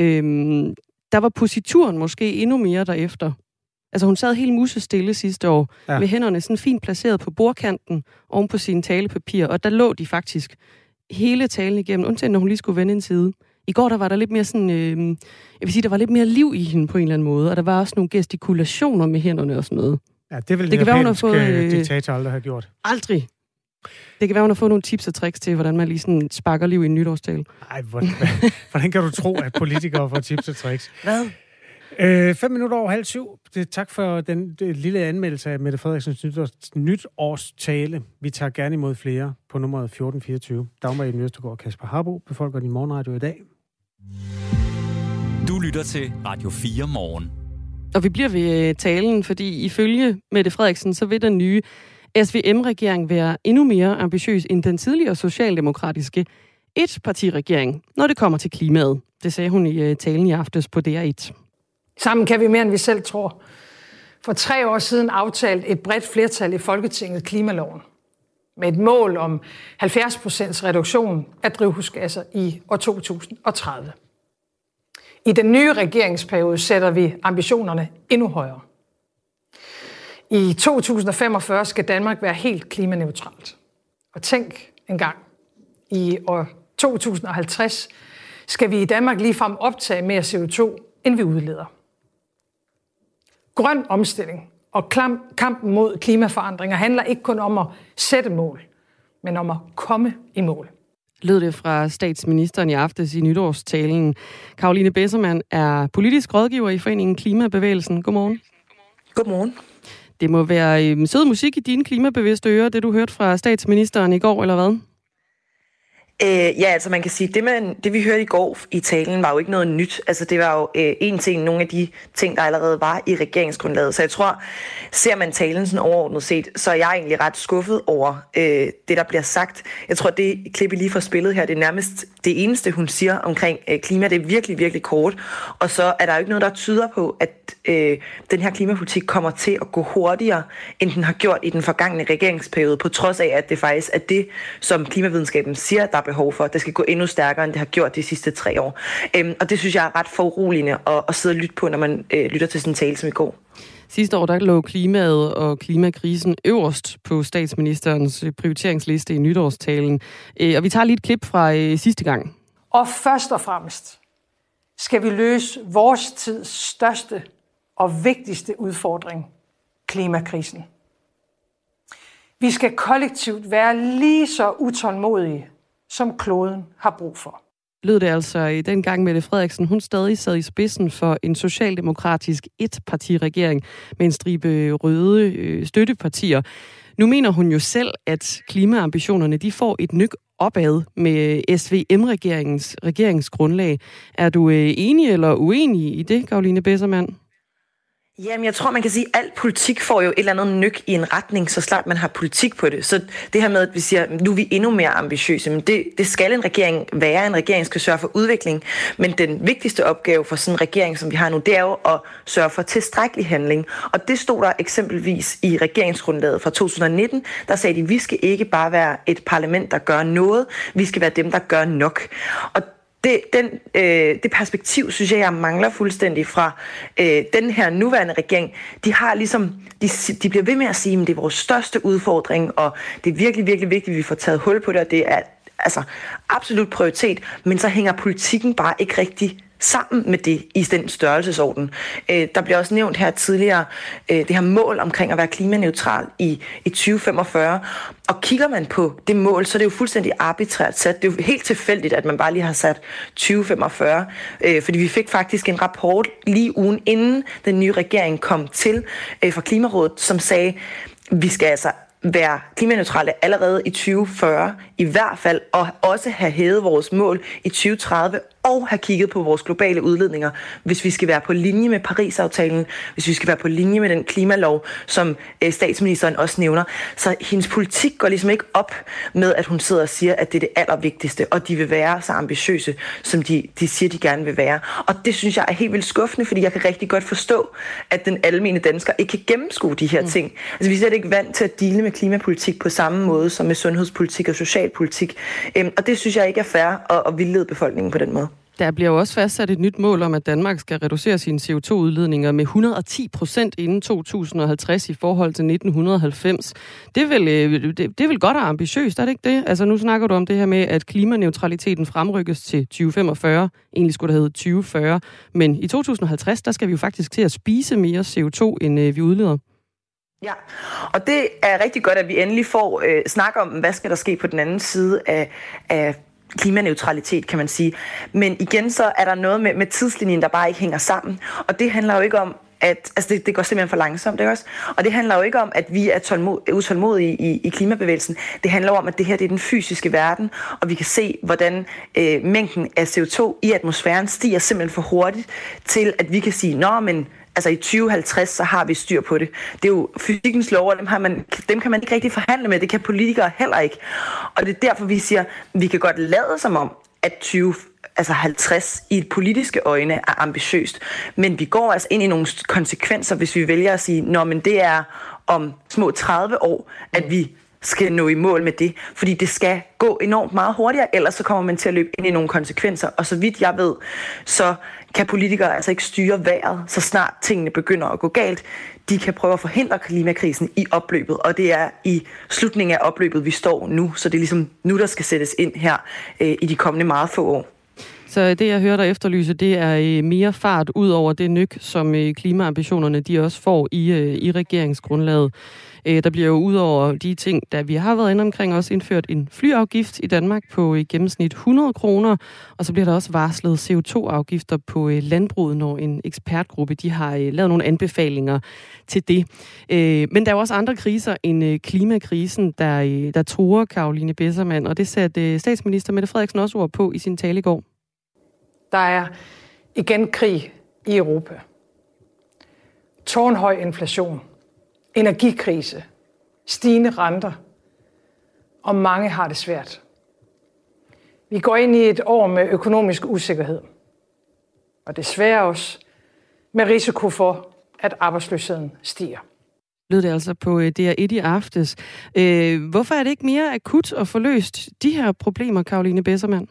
Øhm, der var posituren måske endnu mere derefter. Altså hun sad helt musestille sidste år, ja. med hænderne sådan fint placeret på bordkanten oven på sine talepapir, og der lå de faktisk hele talen igennem, undtagen når hun lige skulle vende en side. I går der var der lidt mere sådan, øh, jeg vil sige, der var lidt mere liv i hende på en eller anden måde, og der var også nogle gestikulationer med hænderne og sådan noget. Ja, det vil det kan være, hun har fået, øh, diktator aldrig have gjort. Aldrig. Det kan være, hun har fået nogle tips og tricks til, hvordan man lige sådan sparker liv i en nytårstale. Nej, hvordan, *laughs* hvordan kan du tro, at politikere får tips og tricks? Hvad? Øh, fem minutter over halv syv. Det, tak for den det, lille anmeldelse af Mette Frederiksens nytårs, nytårstale. Vi tager gerne imod flere på nummeret 1424. Dagmar i Østergaard og Kasper Harbo befolker din morgenradio i dag. Du lytter til Radio 4 morgen. Og vi bliver ved talen, fordi ifølge Mette Frederiksen, så vil den nye SVM-regering være endnu mere ambitiøs end den tidligere socialdemokratiske etpartiregering, når det kommer til klimaet. Det sagde hun i øh, talen i aftes på DR1. Sammen kan vi mere, end vi selv tror. For tre år siden aftalte et bredt flertal i Folketinget klimaloven med et mål om 70 procents reduktion af drivhusgasser i år 2030. I den nye regeringsperiode sætter vi ambitionerne endnu højere. I 2045 skal Danmark være helt klimaneutralt. Og tænk engang, i år 2050 skal vi i Danmark ligefrem optage mere CO2, end vi udleder. Grøn omstilling og kampen mod klimaforandringer handler ikke kun om at sætte mål, men om at komme i mål. Lød det fra statsministeren i aftes i nytårstalen. Karoline Bessermann er politisk rådgiver i Foreningen Klimabevægelsen. Godmorgen. Godmorgen. Det må være øhm, sød musik i dine klimabevidste ører, det du hørte fra statsministeren i går, eller hvad? Øh, ja, altså man kan sige, det, man, det vi hørte i går i talen var jo ikke noget nyt. Altså det var jo øh, en ting, nogle af de ting, der allerede var i regeringsgrundlaget. Så jeg tror, ser man talen sådan overordnet set, så er jeg egentlig ret skuffet over øh, det, der bliver sagt. Jeg tror, det klip, I lige får spillet her, det er nærmest det eneste, hun siger omkring øh, klima. Det er virkelig, virkelig kort. Og så er der jo ikke noget, der tyder på, at øh, den her klimapolitik kommer til at gå hurtigere, end den har gjort i den forgangne regeringsperiode, på trods af, at det faktisk er det, som klimavidenskaben siger, der behov for. Det skal gå endnu stærkere, end det har gjort de sidste tre år. Øhm, og det synes jeg er ret foruroligende at, at sidde og lytte på, når man øh, lytter til sådan en tale som i går. Sidste år der lå klimaet og klimakrisen øverst på statsministerens øh, prioriteringsliste i nytårstalen. Øh, og vi tager lige et klip fra øh, sidste gang. Og først og fremmest skal vi løse vores tids største og vigtigste udfordring, klimakrisen. Vi skal kollektivt være lige så utålmodige som kloden har brug for. Lød det altså i den gang Mette Frederiksen, hun stadig sad i spidsen for en socialdemokratisk etpartiregering med en stribe røde øh, støttepartier. Nu mener hun jo selv, at klimaambitionerne de får et nyk opad med SVM-regeringens regeringsgrundlag. Er du øh, enig eller uenig i det, Karoline Bessermann? Jamen, jeg tror, man kan sige, at al politik får jo et eller andet nyk i en retning, så snart man har politik på det. Så det her med, at vi siger, nu er vi endnu mere ambitiøse, men det, det skal en regering være. En regering skal sørge for udvikling. Men den vigtigste opgave for sådan en regering, som vi har nu, det er jo at sørge for tilstrækkelig handling. Og det stod der eksempelvis i regeringsgrundlaget fra 2019. Der sagde de, at vi skal ikke bare være et parlament, der gør noget. Vi skal være dem, der gør nok. Og det, den, øh, det perspektiv, synes jeg, jeg mangler fuldstændig fra øh, den her nuværende regering. De har ligesom, de, de bliver ved med at sige, at det er vores største udfordring, og det er virkelig, virkelig vigtigt, at vi får taget hul på det, og det er altså absolut prioritet, men så hænger politikken bare ikke rigtig sammen med det i den størrelsesorden. Øh, der bliver også nævnt her tidligere øh, det her mål omkring at være klimaneutral i, i 2045. Og kigger man på det mål, så er det jo fuldstændig arbitrært sat. Det er jo helt tilfældigt, at man bare lige har sat 2045. Øh, fordi vi fik faktisk en rapport lige ugen inden den nye regering kom til øh, fra Klimarådet, som sagde, vi skal altså være klimaneutrale allerede i 2040 i hvert fald, og også have hævet vores mål i 2030 og have kigget på vores globale udledninger, hvis vi skal være på linje med Paris-aftalen, hvis vi skal være på linje med den klimalov, som øh, statsministeren også nævner. Så hendes politik går ligesom ikke op med, at hun sidder og siger, at det er det allervigtigste, og de vil være så ambitiøse, som de, de siger, de gerne vil være. Og det synes jeg er helt vildt skuffende, fordi jeg kan rigtig godt forstå, at den almindelige dansker ikke kan gennemskue de her mm. ting. Altså vi er slet ikke vant til at dele med klimapolitik på samme måde som med sundhedspolitik og socialpolitik. Øhm, og det synes jeg ikke er fair at, at vildlede befolkningen på den måde. Der bliver jo også fastsat et nyt mål om, at Danmark skal reducere sine CO2-udledninger med 110 procent inden 2050 i forhold til 1990. Det er vel, øh, det, er vel godt og ambitiøst, er det ikke det? Altså nu snakker du om det her med, at klimaneutraliteten fremrykkes til 2045. Egentlig skulle det hedde 2040. Men i 2050, der skal vi jo faktisk til at spise mere CO2, end øh, vi udleder. Ja, og det er rigtig godt, at vi endelig får øh, snak om, hvad skal der ske på den anden side af, af klimaneutralitet, kan man sige. Men igen, så er der noget med, med tidslinjen, der bare ikke hænger sammen. Og det handler jo ikke om, at altså det, det går simpelthen for langsomt, ikke også? Og det handler jo ikke om, at vi er tålmod, utålmodige i, i klimabevægelsen. Det handler om, at det her det er den fysiske verden, og vi kan se, hvordan øh, mængden af CO2 i atmosfæren stiger simpelthen for hurtigt til, at vi kan sige, nå, men altså i 2050, så har vi styr på det. Det er jo fysikkens lov, og dem, har man, dem kan man ikke rigtig forhandle med. Det kan politikere heller ikke. Og det er derfor, vi siger, vi kan godt lade som om, at 20, altså 50 i et politiske øjne er ambitiøst. Men vi går altså ind i nogle konsekvenser, hvis vi vælger at sige, nå, men det er om små 30 år, at vi skal nå i mål med det. Fordi det skal gå enormt meget hurtigere, ellers så kommer man til at løbe ind i nogle konsekvenser. Og så vidt jeg ved, så kan politikere altså ikke styre vejret, så snart tingene begynder at gå galt. De kan prøve at forhindre klimakrisen i opløbet, og det er i slutningen af opløbet, vi står nu. Så det er ligesom nu, der skal sættes ind her øh, i de kommende meget få år. Så det, jeg hører dig efterlyse, det er øh, mere fart ud over det nyk, som øh, klimaambitionerne de også får i, øh, i regeringsgrundlaget. Der bliver jo ud over de ting, der vi har været inde omkring, også indført en flyafgift i Danmark på i gennemsnit 100 kroner, og så bliver der også varslet CO2-afgifter på landbruget, når en ekspertgruppe de har lavet nogle anbefalinger til det. Men der er jo også andre kriser end klimakrisen, der, der truer Karoline Bessermann, og det satte statsminister Mette Frederiksen også ord på i sin tale i går. Der er igen krig i Europa. Tårnhøj inflation, energikrise, stigende renter, og mange har det svært. Vi går ind i et år med økonomisk usikkerhed, og desværre også med risiko for, at arbejdsløsheden stiger. Lød det altså på øh, DR1 i aftes. Øh, hvorfor er det ikke mere akut at få løst de her problemer, Karoline Bessermann?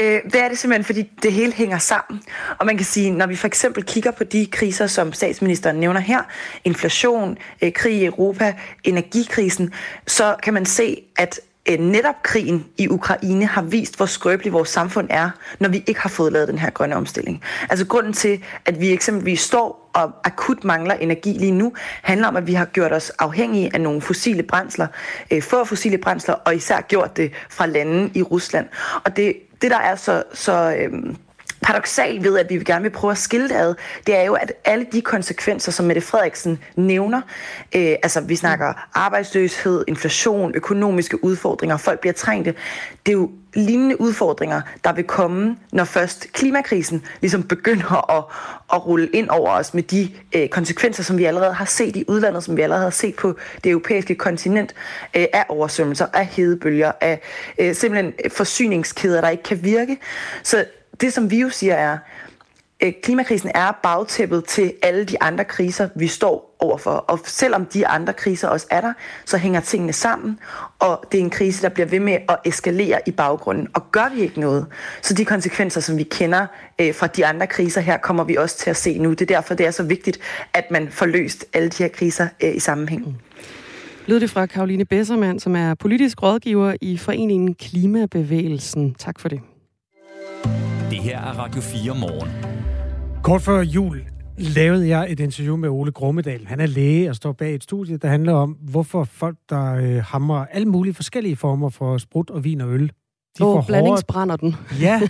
Øh, det er det simpelthen, fordi det hele hænger sammen. Og man kan sige, når vi for eksempel kigger på de kriser, som statsministeren nævner her, inflation, øh, krig i Europa, energikrisen, så kan man se, at øh, netop krigen i Ukraine har vist, hvor skrøbelig vores samfund er, når vi ikke har fået lavet den her grønne omstilling. Altså grunden til, at vi eksempelvis står og akut mangler energi lige nu, handler om, at vi har gjort os afhængige af nogle fossile brændsler, øh, få fossile brændsler, og især gjort det fra lande i Rusland. Og det det, der er så, så øhm, paradoxalt ved, at vi gerne vil prøve at skille det ad, det er jo, at alle de konsekvenser, som Mette Frederiksen nævner, øh, altså vi snakker arbejdsløshed, inflation, økonomiske udfordringer, folk bliver trængte, det er jo lignende udfordringer, der vil komme, når først klimakrisen ligesom begynder at, at rulle ind over os med de øh, konsekvenser, som vi allerede har set i udlandet, som vi allerede har set på det europæiske kontinent, øh, af oversvømmelser, af hedebølger, af øh, simpelthen forsyningskæder, der ikke kan virke. Så det, som vi jo siger er, øh, klimakrisen er bagtæppet til alle de andre kriser, vi står overfor. Og selvom de andre kriser også er der, så hænger tingene sammen, og det er en krise, der bliver ved med at eskalere i baggrunden. Og gør vi ikke noget, så de konsekvenser, som vi kender øh, fra de andre kriser her, kommer vi også til at se nu. Det er derfor, det er så vigtigt, at man får løst alle de her kriser øh, i sammenhæng. Mm. Lød det fra Karoline Bessermann, som er politisk rådgiver i foreningen Klimabevægelsen. Tak for det. Det her er Radio 4 morgen. Kort før jul lavede jeg et interview med Ole Grummedal. Han er læge og står bag et studie, der handler om, hvorfor folk, der øh, hamrer alle mulige forskellige former for sprut og vin og øl, de oh, får blandingsbrænder den. ja.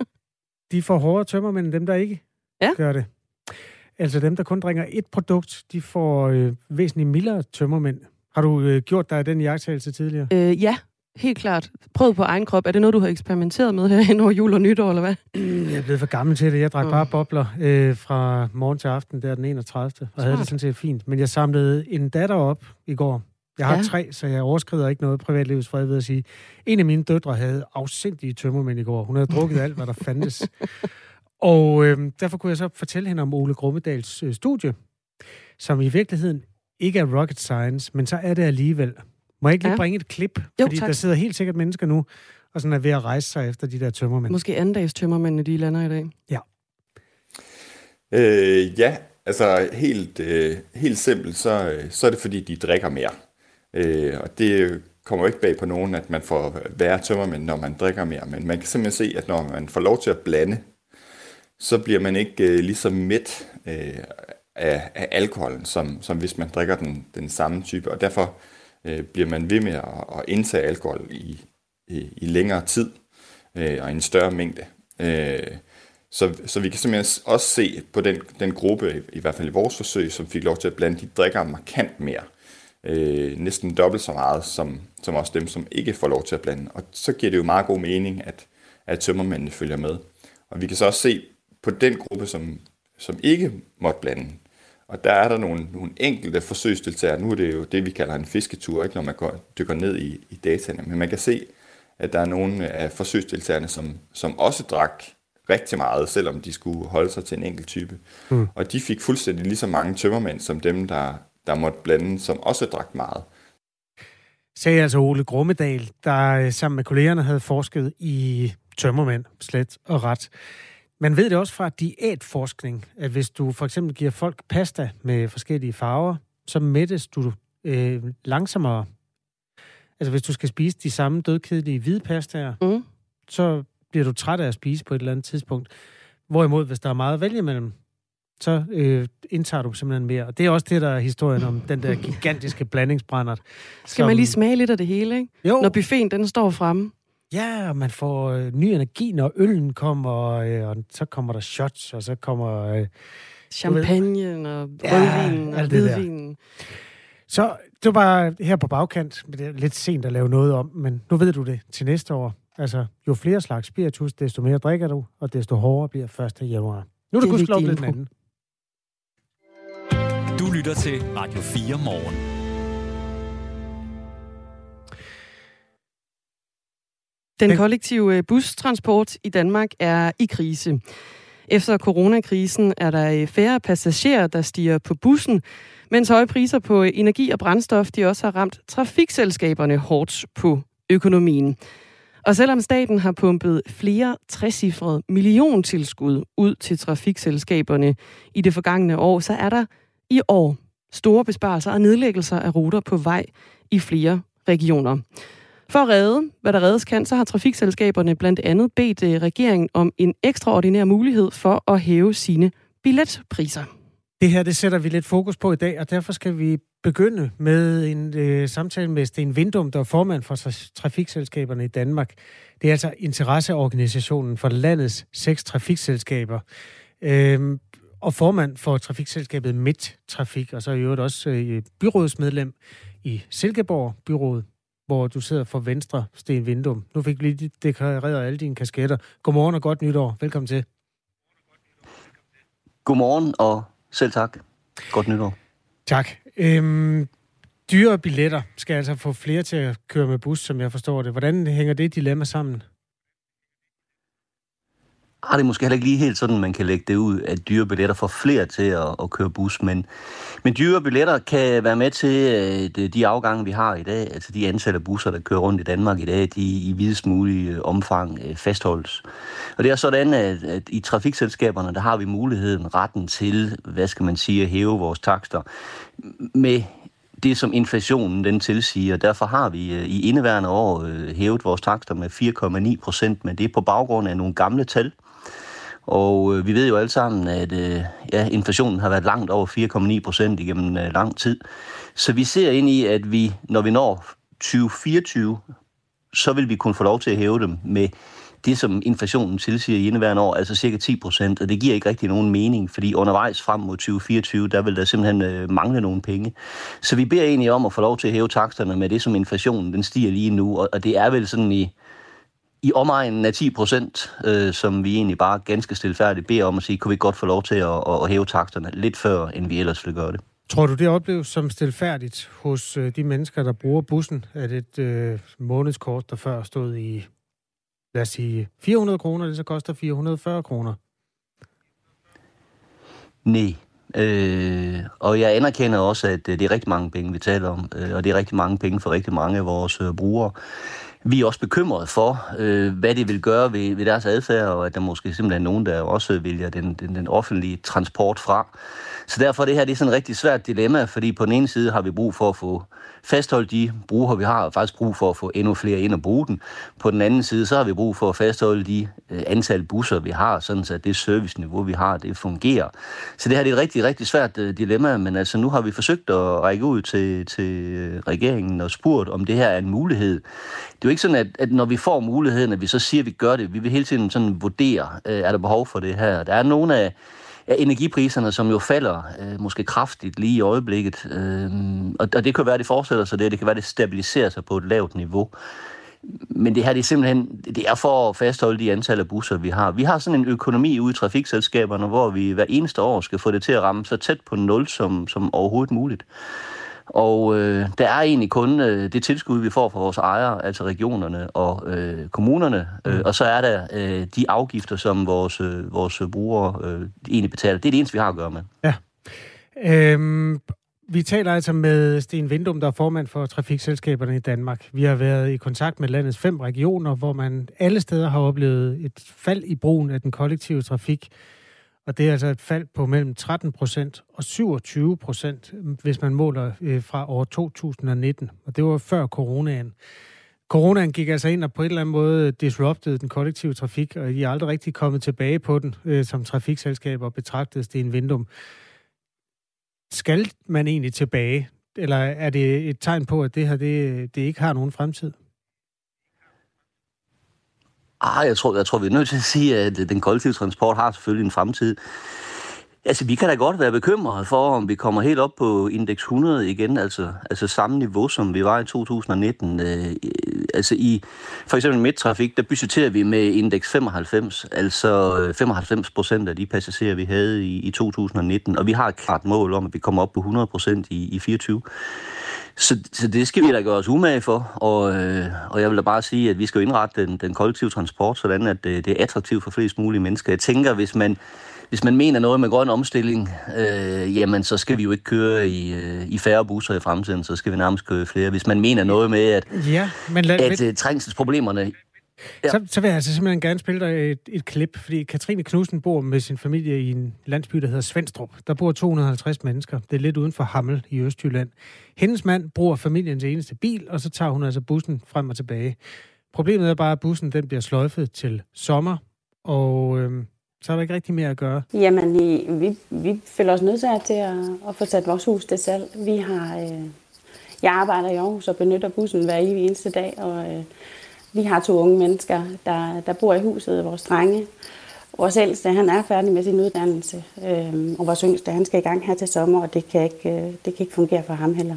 *laughs* De får hårdere tømmermænd end dem, der ikke ja. gør det. Altså dem, der kun drikker et produkt, de får øh, væsentligt mildere tømmermænd. Har du øh, gjort dig den jagttagelse tidligere? Øh, ja, helt klart prøvet på egen krop. Er det noget, du har eksperimenteret med her over jul og nytår, eller hvad? Jeg er blevet for gammel til det. Jeg drak mm. bare bobler øh, fra morgen til aften, der den 31. Og Smart. havde det sådan set fint. Men jeg samlede en datter op i går. Jeg har ja. tre, så jeg overskrider ikke noget privatlivets fred ved at sige. En af mine døtre havde afsindige tømmermænd i går. Hun havde drukket alt, hvad der fandtes. *laughs* Og øh, derfor kunne jeg så fortælle hende om Ole Grummedals øh, studie, som i virkeligheden ikke er rocket science, men så er det alligevel. Må jeg ikke lige ja. bringe et klip? Jo, Fordi tak. der sidder helt sikkert mennesker nu og sådan er ved at rejse sig efter de der tømmermænd. Måske andendags tømmermændene, de lander i dag. Ja. Øh, ja, altså helt, øh, helt simpelt, så, så er det fordi, de drikker mere. Øh, og det kommer jo ikke bag på nogen, at man får værre tømmermænd, når man drikker mere. Men man kan simpelthen se, at når man får lov til at blande, så bliver man ikke øh, lige så mæt øh, af, af alkoholen, som, som hvis man drikker den, den samme type. Og derfor øh, bliver man ved med at, at indtage alkohol i, i, i længere tid øh, og en større mængde. Øh, så, så vi kan simpelthen også se på den, den gruppe, i hvert fald i vores forsøg, som fik lov til at blande, de drikker markant mere. Øh, næsten dobbelt så meget, som, som også dem, som ikke får lov til at blande. Og så giver det jo meget god mening, at, at tømmermændene følger med. Og vi kan så også se på den gruppe, som, som ikke måtte blande, og der er der nogle, nogle enkelte forsøgsdeltagere. Nu er det jo det, vi kalder en fisketur, ikke når man går, dykker ned i, i dataene. Men man kan se, at der er nogle af forsøgsdeltagerne, som, som også drak rigtig meget, selvom de skulle holde sig til en enkelt type. Mm. Og de fik fuldstændig lige så mange tømmermænd som dem, der, der måtte blande, som også drak meget. Sagde altså Ole Grummedal, der øh, sammen med kollegerne havde forsket i tømmermænd, slet og ret. Man ved det også fra diætforskning, at hvis du for eksempel giver folk pasta med forskellige farver, så mættes du øh, langsommere. Altså hvis du skal spise de samme dødkedelige hvide pastaer, mm. så bliver du træt af at spise på et eller andet tidspunkt. Hvorimod, hvis der er meget at vælge imellem, så øh, indtager du simpelthen mere. Og det er også det, der er historien om den der gigantiske blandingsbrændert. Skal som... man lige smage lidt af det hele, ikke? Jo. Når buffeten den står fremme. Ja, og man får øh, ny energi, når øllen kommer, øh, og så kommer der shots, og så kommer... Øh, Champagne og rødvin ja, og hvidvin. Så det var her på bagkant, men det er lidt sent at lave noget om, men nu ved du det til næste år. Altså, jo flere slags spiritus, desto mere drikker du, og desto hårdere bliver 1. januar. Nu er det, det gudskelov blevet den anden. Du lytter til Radio 4 morgen. Den kollektive øh, bustransport i Danmark er i krise. Efter coronakrisen er der øh, færre passagerer, der stiger på bussen, mens høje priser på energi og brændstof de også har ramt trafikselskaberne hårdt på økonomien. Og selvom staten har pumpet flere trecifrede milliontilskud ud til trafikselskaberne i det forgangne år, så er der i år store besparelser og nedlæggelser af ruter på vej i flere regioner. For at redde, hvad der reddes kan, så har trafikselskaberne blandt andet bedt øh, regeringen om en ekstraordinær mulighed for at hæve sine billetpriser. Det her, det sætter vi lidt fokus på i dag, og derfor skal vi begynde med en øh, samtale med Sten Vindum, der er formand for trafikselskaberne i Danmark. Det er altså interesseorganisationen for landets seks trafikselskaber. Øhm, og formand for trafikselskabet Midt Trafik, og så i øvrigt også øh, byrådsmedlem i Silkeborg Byrådet hvor du sidder for Venstre, Sten Vindum. Nu fik vi lige deklareret alle dine kasketter. Godmorgen og godt nytår. Velkommen til. Godmorgen og selv tak. Godt nytår. Tak. Øhm, dyre billetter skal altså få flere til at køre med bus, som jeg forstår det. Hvordan hænger det dilemma sammen? Har det måske heller ikke lige helt sådan, man kan lægge det ud, at dyre billetter får flere til at, at køre bus, men, men dyre billetter kan være med til øh, at de afgange, vi har i dag, altså de antal af busser, der kører rundt i Danmark i dag, de i videst mulig øh, omfang øh, fastholdes. Og det er sådan, at, at i trafikselskaberne, der har vi muligheden, retten til, hvad skal man sige, at hæve vores takster med det, som inflationen den tilsiger. Derfor har vi øh, i indeværende år hævet vores takster med 4,9 procent, men det er på baggrund af nogle gamle tal, og øh, vi ved jo alle sammen, at øh, ja, inflationen har været langt over 4,9 procent igennem øh, lang tid. Så vi ser ind i, at vi, når vi når 2024, så vil vi kunne få lov til at hæve dem med det, som inflationen tilsiger i indeværende år, altså cirka 10 procent, og det giver ikke rigtig nogen mening, fordi undervejs frem mod 2024, der vil der simpelthen øh, mangle nogle penge. Så vi beder egentlig om at få lov til at hæve taksterne med det, som inflationen den stiger lige nu, og, og det er vel sådan i i omegnen af 10 procent, øh, som vi egentlig bare ganske stilfærdigt beder om at sige, kunne vi godt få lov til at, at hæve taksterne lidt før, end vi ellers ville gøre det. Tror du, det opleves som stilfærdigt hos øh, de mennesker, der bruger bussen? Det et øh, månedskort, der før stod i, lad os sige, 400 kroner, det så koster 440 kroner? Nej. Øh, og jeg anerkender også, at det er rigtig mange penge, vi taler om, øh, og det er rigtig mange penge for rigtig mange af vores øh, brugere vi er også bekymrede for, øh, hvad det vil gøre ved, ved deres adfærd, og at der måske simpelthen er nogen, der også vælger den, den, den offentlige transport fra. Så derfor er det her det er sådan et rigtig svært dilemma, fordi på den ene side har vi brug for at få fastholdt de brugere, vi har, og faktisk brug for at få endnu flere ind og bruge den. På den anden side, så har vi brug for at fastholde de øh, antal busser, vi har, sådan så det serviceniveau, vi har, det fungerer. Så det her det er et rigtig, rigtig svært øh, dilemma, men altså nu har vi forsøgt at række ud til, til øh, regeringen og spurgt, om det her er en mulighed. Det er jo ikke sådan, at, at når vi får muligheden, at vi så siger, at vi gør det. Vi vil hele tiden sådan vurdere, øh, er der behov for det her. Der er nogle af ja, energipriserne, som jo falder øh, måske kraftigt lige i øjeblikket. Øh, og, og det kan være, det fortsætter sig det, det kan være, det stabiliserer sig på et lavt niveau. Men det her det er simpelthen det er for at fastholde de antal af busser, vi har. Vi har sådan en økonomi ude i trafikselskaberne, hvor vi hver eneste år skal få det til at ramme så tæt på nul som, som overhovedet muligt. Og øh, der er egentlig kun øh, det tilskud, vi får fra vores ejere, altså regionerne og øh, kommunerne, øh, mm. og så er der øh, de afgifter, som vores, øh, vores brugere øh, egentlig betaler. Det er det eneste, vi har at gøre med. Ja. Øhm, vi taler altså med Sten Vindum, der er formand for trafikselskaberne i Danmark. Vi har været i kontakt med landets fem regioner, hvor man alle steder har oplevet et fald i brugen af den kollektive trafik. Og det er altså et fald på mellem 13 procent og 27 procent, hvis man måler øh, fra år 2019. Og det var før coronaen. Coronaen gik altså ind og på en eller anden måde disruptede den kollektive trafik, og I er aldrig rigtig kommet tilbage på den øh, som trafikselskaber og det en Vindum. Skal man egentlig tilbage, eller er det et tegn på, at det her det, det ikke har nogen fremtid? Ah, jeg tror, jeg tror, vi er nødt til at sige, at øh, den kollektive transport har selvfølgelig en fremtid. Altså, vi kan da godt være bekymrede for, om vi kommer helt op på indeks 100 igen, altså, altså samme niveau, som vi var i 2019. Øh, øh, altså i for eksempel midttrafik, der budgeterer vi med indeks 95, altså øh, 95 procent af de passagerer, vi havde i, i 2019, og vi har et klart mål om, at vi kommer op på 100 procent i, i 24. Så, så det skal vi da gøre os umage for, og, øh, og jeg vil da bare sige, at vi skal jo indrette den, den kollektive transport, sådan at det, det er attraktivt for flest mulige mennesker. Jeg tænker, hvis man, hvis man mener noget med grøn omstilling, øh, jamen så skal vi jo ikke køre i, øh, i færre busser i fremtiden, så skal vi nærmest køre flere. Hvis man mener noget med, at, ja, men lad, at uh, trængselsproblemerne Ja. Så, så vil jeg altså simpelthen gerne spille dig et, et klip, fordi Katrine Knudsen bor med sin familie i en landsby, der hedder Svendstrup. Der bor 250 mennesker. Det er lidt uden for Hammel i Østjylland. Hendes mand bruger familiens eneste bil, og så tager hun altså bussen frem og tilbage. Problemet er bare, at bussen den bliver sløjfet til sommer, og øhm, så er der ikke rigtig mere at gøre. Jamen, vi, vi, vi føler os nødt til at, at få sat vores hus til salg. Vi har... Øh, jeg arbejder i Aarhus og benytter bussen hver eneste dag, og... Øh, vi har to unge mennesker, der, der bor i huset, vores drenge. Vores ældste, han er færdig med sin uddannelse, øh, og vores yngste, han skal i gang her til sommer, og det kan ikke, øh, det kan ikke fungere for ham heller.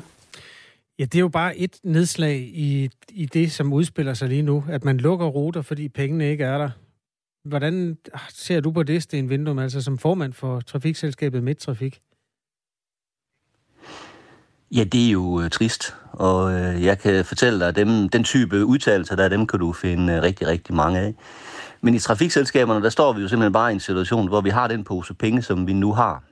Ja, det er jo bare et nedslag i, i det, som udspiller sig lige nu, at man lukker ruter, fordi pengene ikke er der. Hvordan ser du på det, Sten Vindum, altså som formand for trafikselskabet Midtrafik? Ja, det er jo øh, trist, og øh, jeg kan fortælle dig, at dem, den type udtalelser, der dem kan du finde øh, rigtig, rigtig mange af. Men i trafikselskaberne, der står vi jo simpelthen bare i en situation, hvor vi har den pose penge, som vi nu har.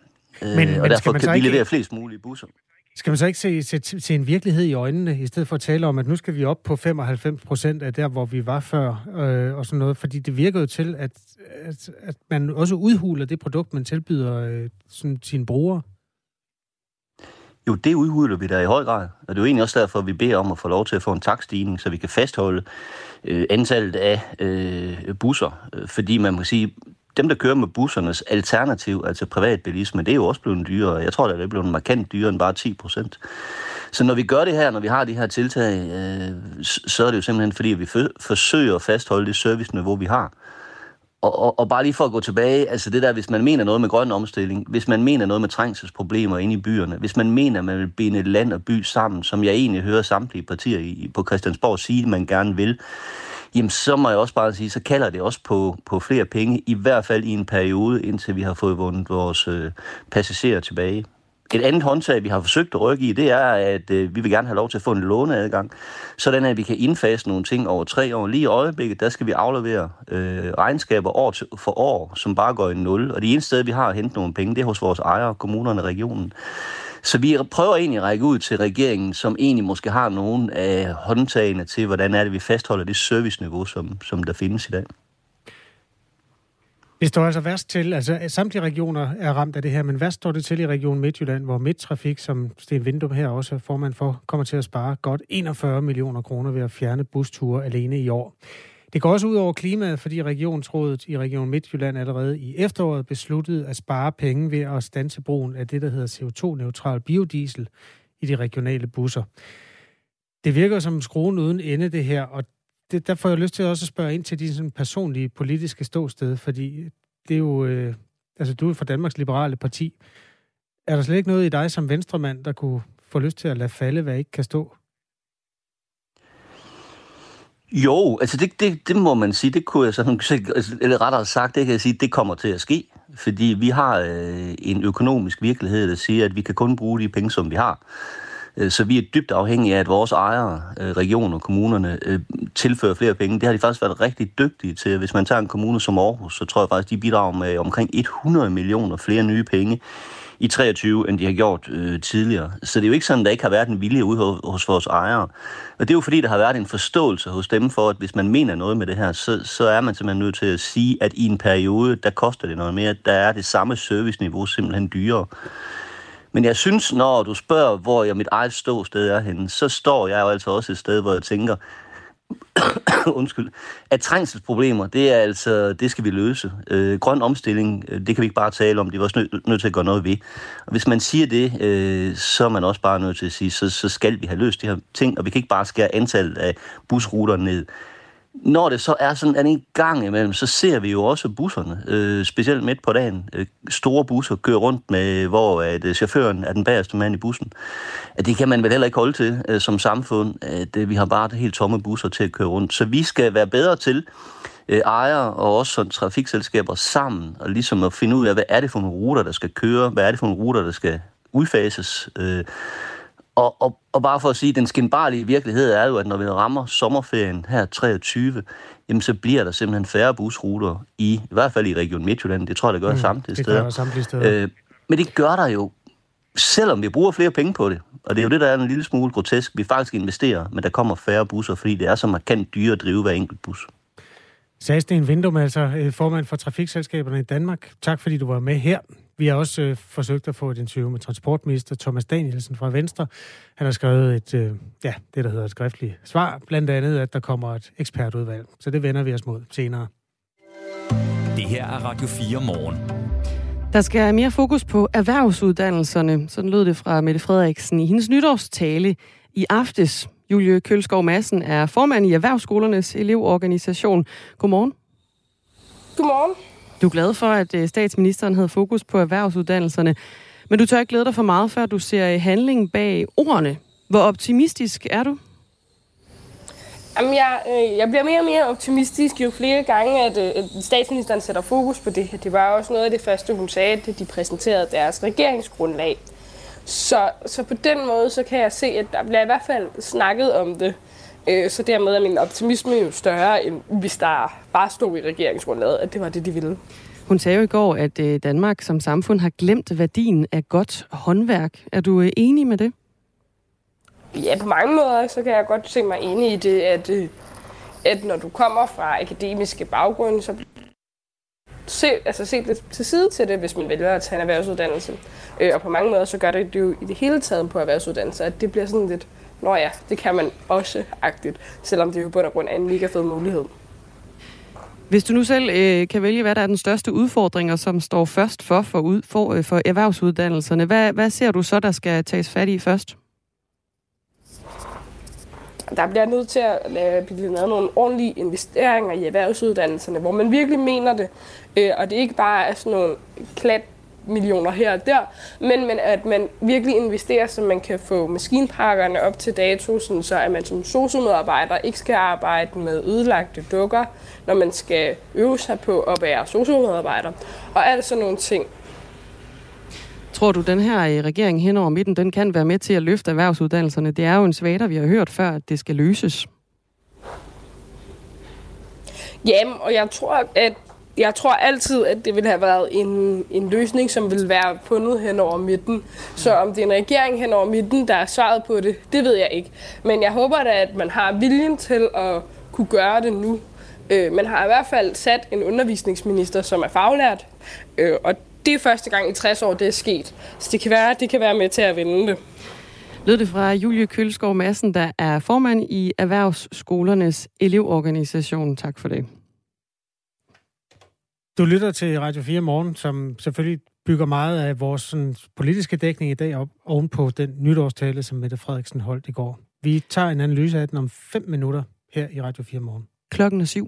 Øh, men, og derfor kan vi ikke... levere flest mulige busser. Skal man så ikke se, se, se en virkelighed i øjnene, i stedet for at tale om, at nu skal vi op på 95 procent af der, hvor vi var før, øh, og sådan noget? Fordi det virker jo til, at, at, at man også udhuler det produkt, man tilbyder øh, sådan, sine brugere. Jo, det udhuler vi da i høj grad, og det er jo egentlig også derfor, at vi beder om at få lov til at få en takstigning, så vi kan fastholde øh, antallet af øh, busser, øh, fordi man må sige, dem, der kører med bussernes alternativ, altså privatbilisme, det er jo også blevet dyrere. Jeg tror, det er blevet markant dyrere end bare 10 procent. Så når vi gør det her, når vi har de her tiltag, øh, så er det jo simpelthen fordi, at vi forsøger at fastholde det serviceniveau, vi har. Og, og, og bare lige for at gå tilbage, altså det der, hvis man mener noget med grøn omstilling, hvis man mener noget med trængselsproblemer inde i byerne, hvis man mener, at man vil binde land og by sammen, som jeg egentlig hører samtlige partier i, på Christiansborg sige, at man gerne vil, jamen så må jeg også bare sige, så kalder det også på, på flere penge, i hvert fald i en periode, indtil vi har fået vundet vores øh, passagerer tilbage. Et andet håndtag, vi har forsøgt at rykke i, det er, at øh, vi vil gerne have lov til at få en låneadgang, sådan at vi kan indfase nogle ting over tre år. Lige i øjeblikket, der skal vi aflevere øh, regnskaber år til, for år, som bare går i nul. Og det eneste sted, vi har at hente nogle penge, det er hos vores ejere, kommunerne og regionen. Så vi prøver egentlig at række ud til regeringen, som egentlig måske har nogle af håndtagene til, hvordan er det, vi fastholder det serviceniveau, som, som der findes i dag. Det står altså værst til, altså øh, samtlige regioner er ramt af det her, men værst står det til i Region Midtjylland, hvor Midtrafik, som Sten Vindum her også er formand for, kommer til at spare godt 41 millioner kroner ved at fjerne busture alene i år. Det går også ud over klimaet, fordi Regionsrådet i Region Midtjylland allerede i efteråret besluttede at spare penge ved at stanse brugen af det, der hedder CO2-neutral biodiesel i de regionale busser. Det virker som skruen uden ende, det her, og det, der får jeg lyst til også at spørge ind til din sådan, personlige politiske ståsted, fordi det er jo, øh, altså du er fra Danmarks Liberale Parti. Er der slet ikke noget i dig som venstremand, der kunne få lyst til at lade falde, hvad ikke kan stå? Jo, altså det, det, det må man sige, det kunne jeg sådan, *laughs* eller rettere sagt, det kan jeg sige, det kommer til at ske, fordi vi har øh, en økonomisk virkelighed, der siger, at vi kan kun bruge de penge, som vi har. Øh, så vi er dybt afhængige af, at vores ejere, øh, regioner og kommunerne, øh, tilfører flere penge. Det har de faktisk været rigtig dygtige til. Hvis man tager en kommune som Aarhus, så tror jeg faktisk, de bidrager med omkring 100 millioner flere nye penge i 23, end de har gjort øh, tidligere. Så det er jo ikke sådan, at der ikke har været en vilje ude hos, hos vores ejere. Og det er jo fordi, der har været en forståelse hos dem for, at hvis man mener noget med det her, så, så er man simpelthen nødt til at sige, at i en periode, der koster det noget mere. Der er det samme serviceniveau simpelthen dyrere. Men jeg synes, når du spørger, hvor jeg mit eget ståsted er henne, så står jeg jo altså også et sted, hvor jeg tænker, *coughs* undskyld, at trængselsproblemer, det er altså, det skal vi løse. Øh, grøn omstilling, øh, det kan vi ikke bare tale om, det er også nødt nød til at gøre noget ved. Og hvis man siger det, øh, så er man også bare nødt til at sige, så, så skal vi have løst de her ting, og vi kan ikke bare skære antallet af busruter ned når det så er sådan, at en gang imellem, så ser vi jo også busserne, øh, specielt midt på dagen, øh, store busser kører rundt med, hvor at, øh, chaufføren er den bagerste mand i bussen. At det kan man vel heller ikke holde til øh, som samfund, at øh, vi har bare helt tomme busser til at køre rundt. Så vi skal være bedre til, øh, ejere og også som trafikselskaber sammen, og ligesom at finde ud af, hvad er det for nogle ruter, der skal køre, hvad er det for nogle ruter, der skal udfases, øh, og, og, og bare for at sige, den skinbarlige virkelighed er jo, at når vi rammer sommerferien her 23, jamen så bliver der simpelthen færre busruter, i, i hvert fald i Region Midtjylland. Det tror jeg, det gør mm, samtlige det steder. Samtlige steder. Øh, men det gør der jo, selvom vi bruger flere penge på det. Og det er jo det, der er en lille smule grotesk. Vi faktisk investerer, men der kommer færre busser, fordi det er så markant dyre at drive hver enkelt bus. Sagde Sten Vindum, altså øh, formand for Trafikselskaberne i Danmark. Tak fordi du var med her. Vi har også øh, forsøgt at få et interview med transportminister Thomas Danielsen fra Venstre. Han har skrevet et, øh, ja, det der hedder et skriftligt svar, blandt andet, at der kommer et ekspertudvalg. Så det vender vi os mod senere. Det her er Radio 4 morgen. Der skal mere fokus på erhvervsuddannelserne. Sådan lød det fra Mette Frederiksen i hendes nytårstale i aftes. Julie Kølskov Madsen er formand i Erhvervsskolernes elevorganisation. Godmorgen. Godmorgen. Du er glad for, at øh, statsministeren havde fokus på erhvervsuddannelserne, men du tør ikke glæde dig for meget, før du ser øh, handling bag ordene. Hvor optimistisk er du? Jamen, jeg, øh, jeg bliver mere og mere optimistisk jo flere gange, at, øh, statsministeren sætter fokus på det. Det var også noget af det første, hun sagde, da de præsenterede deres regeringsgrundlag. Så, så på den måde, så kan jeg se, at der bliver i hvert fald snakket om det. Øh, så dermed er min optimisme jo større, end hvis der bare stod i regeringsgrundlaget, at det var det, de ville. Hun sagde jo i går, at øh, Danmark som samfund har glemt værdien af godt håndværk. Er du øh, enig med det? Ja, på mange måder, så kan jeg godt se mig enig i det, at, at når du kommer fra akademiske baggrunde, så se, altså se lidt til side til det, hvis man vælger at tage en erhvervsuddannelse. og på mange måder, så gør det jo i det hele taget på erhvervsuddannelse, at det bliver sådan lidt Nå ja, det kan man også agtigt, selvom det jo på grund af en mega fed mulighed. Hvis du nu selv øh, kan vælge, hvad der er den største udfordringer, som står først for, for, ud, for, øh, for erhvervsuddannelserne, hvad, hvad ser du så, der skal tages fat i først? Der bliver nødt til at blive lavet nogle ordentlige investeringer i erhvervsuddannelserne, hvor man virkelig mener det, øh, og det ikke bare er sådan nogle klat millioner her og der, men, men at man virkelig investerer, så man kan få maskinparkerne op til dato, sådan så at man som sociomedarbejder ikke skal arbejde med ødelagte dukker, når man skal øve sig på at være sociomedarbejder, og alt sådan nogle ting. Tror du, den her øh, regering hen over midten, den kan være med til at løfte erhvervsuddannelserne? Det er jo en svater, vi har hørt før, at det skal løses. Jamen, og jeg tror, at jeg tror altid, at det ville have været en, en løsning, som ville være fundet hen over midten. Så om det er en regering hen over midten, der er svaret på det, det ved jeg ikke. Men jeg håber da, at man har viljen til at kunne gøre det nu. Øh, man har i hvert fald sat en undervisningsminister, som er faglært, øh, og det er første gang i 60 år, det er sket. Så det kan være, at det kan være med til at vinde det. Lød det fra Julie Kølskov Madsen, der er formand i Erhvervsskolernes elevorganisation. Tak for det. Du lytter til Radio 4 Morgen, som selvfølgelig bygger meget af vores sådan, politiske dækning i dag op ovenpå den nytårstale, som Mette Frederiksen holdt i går. Vi tager en analyse af den om 5 minutter her i Radio 4 Morgen. Klokken er syv.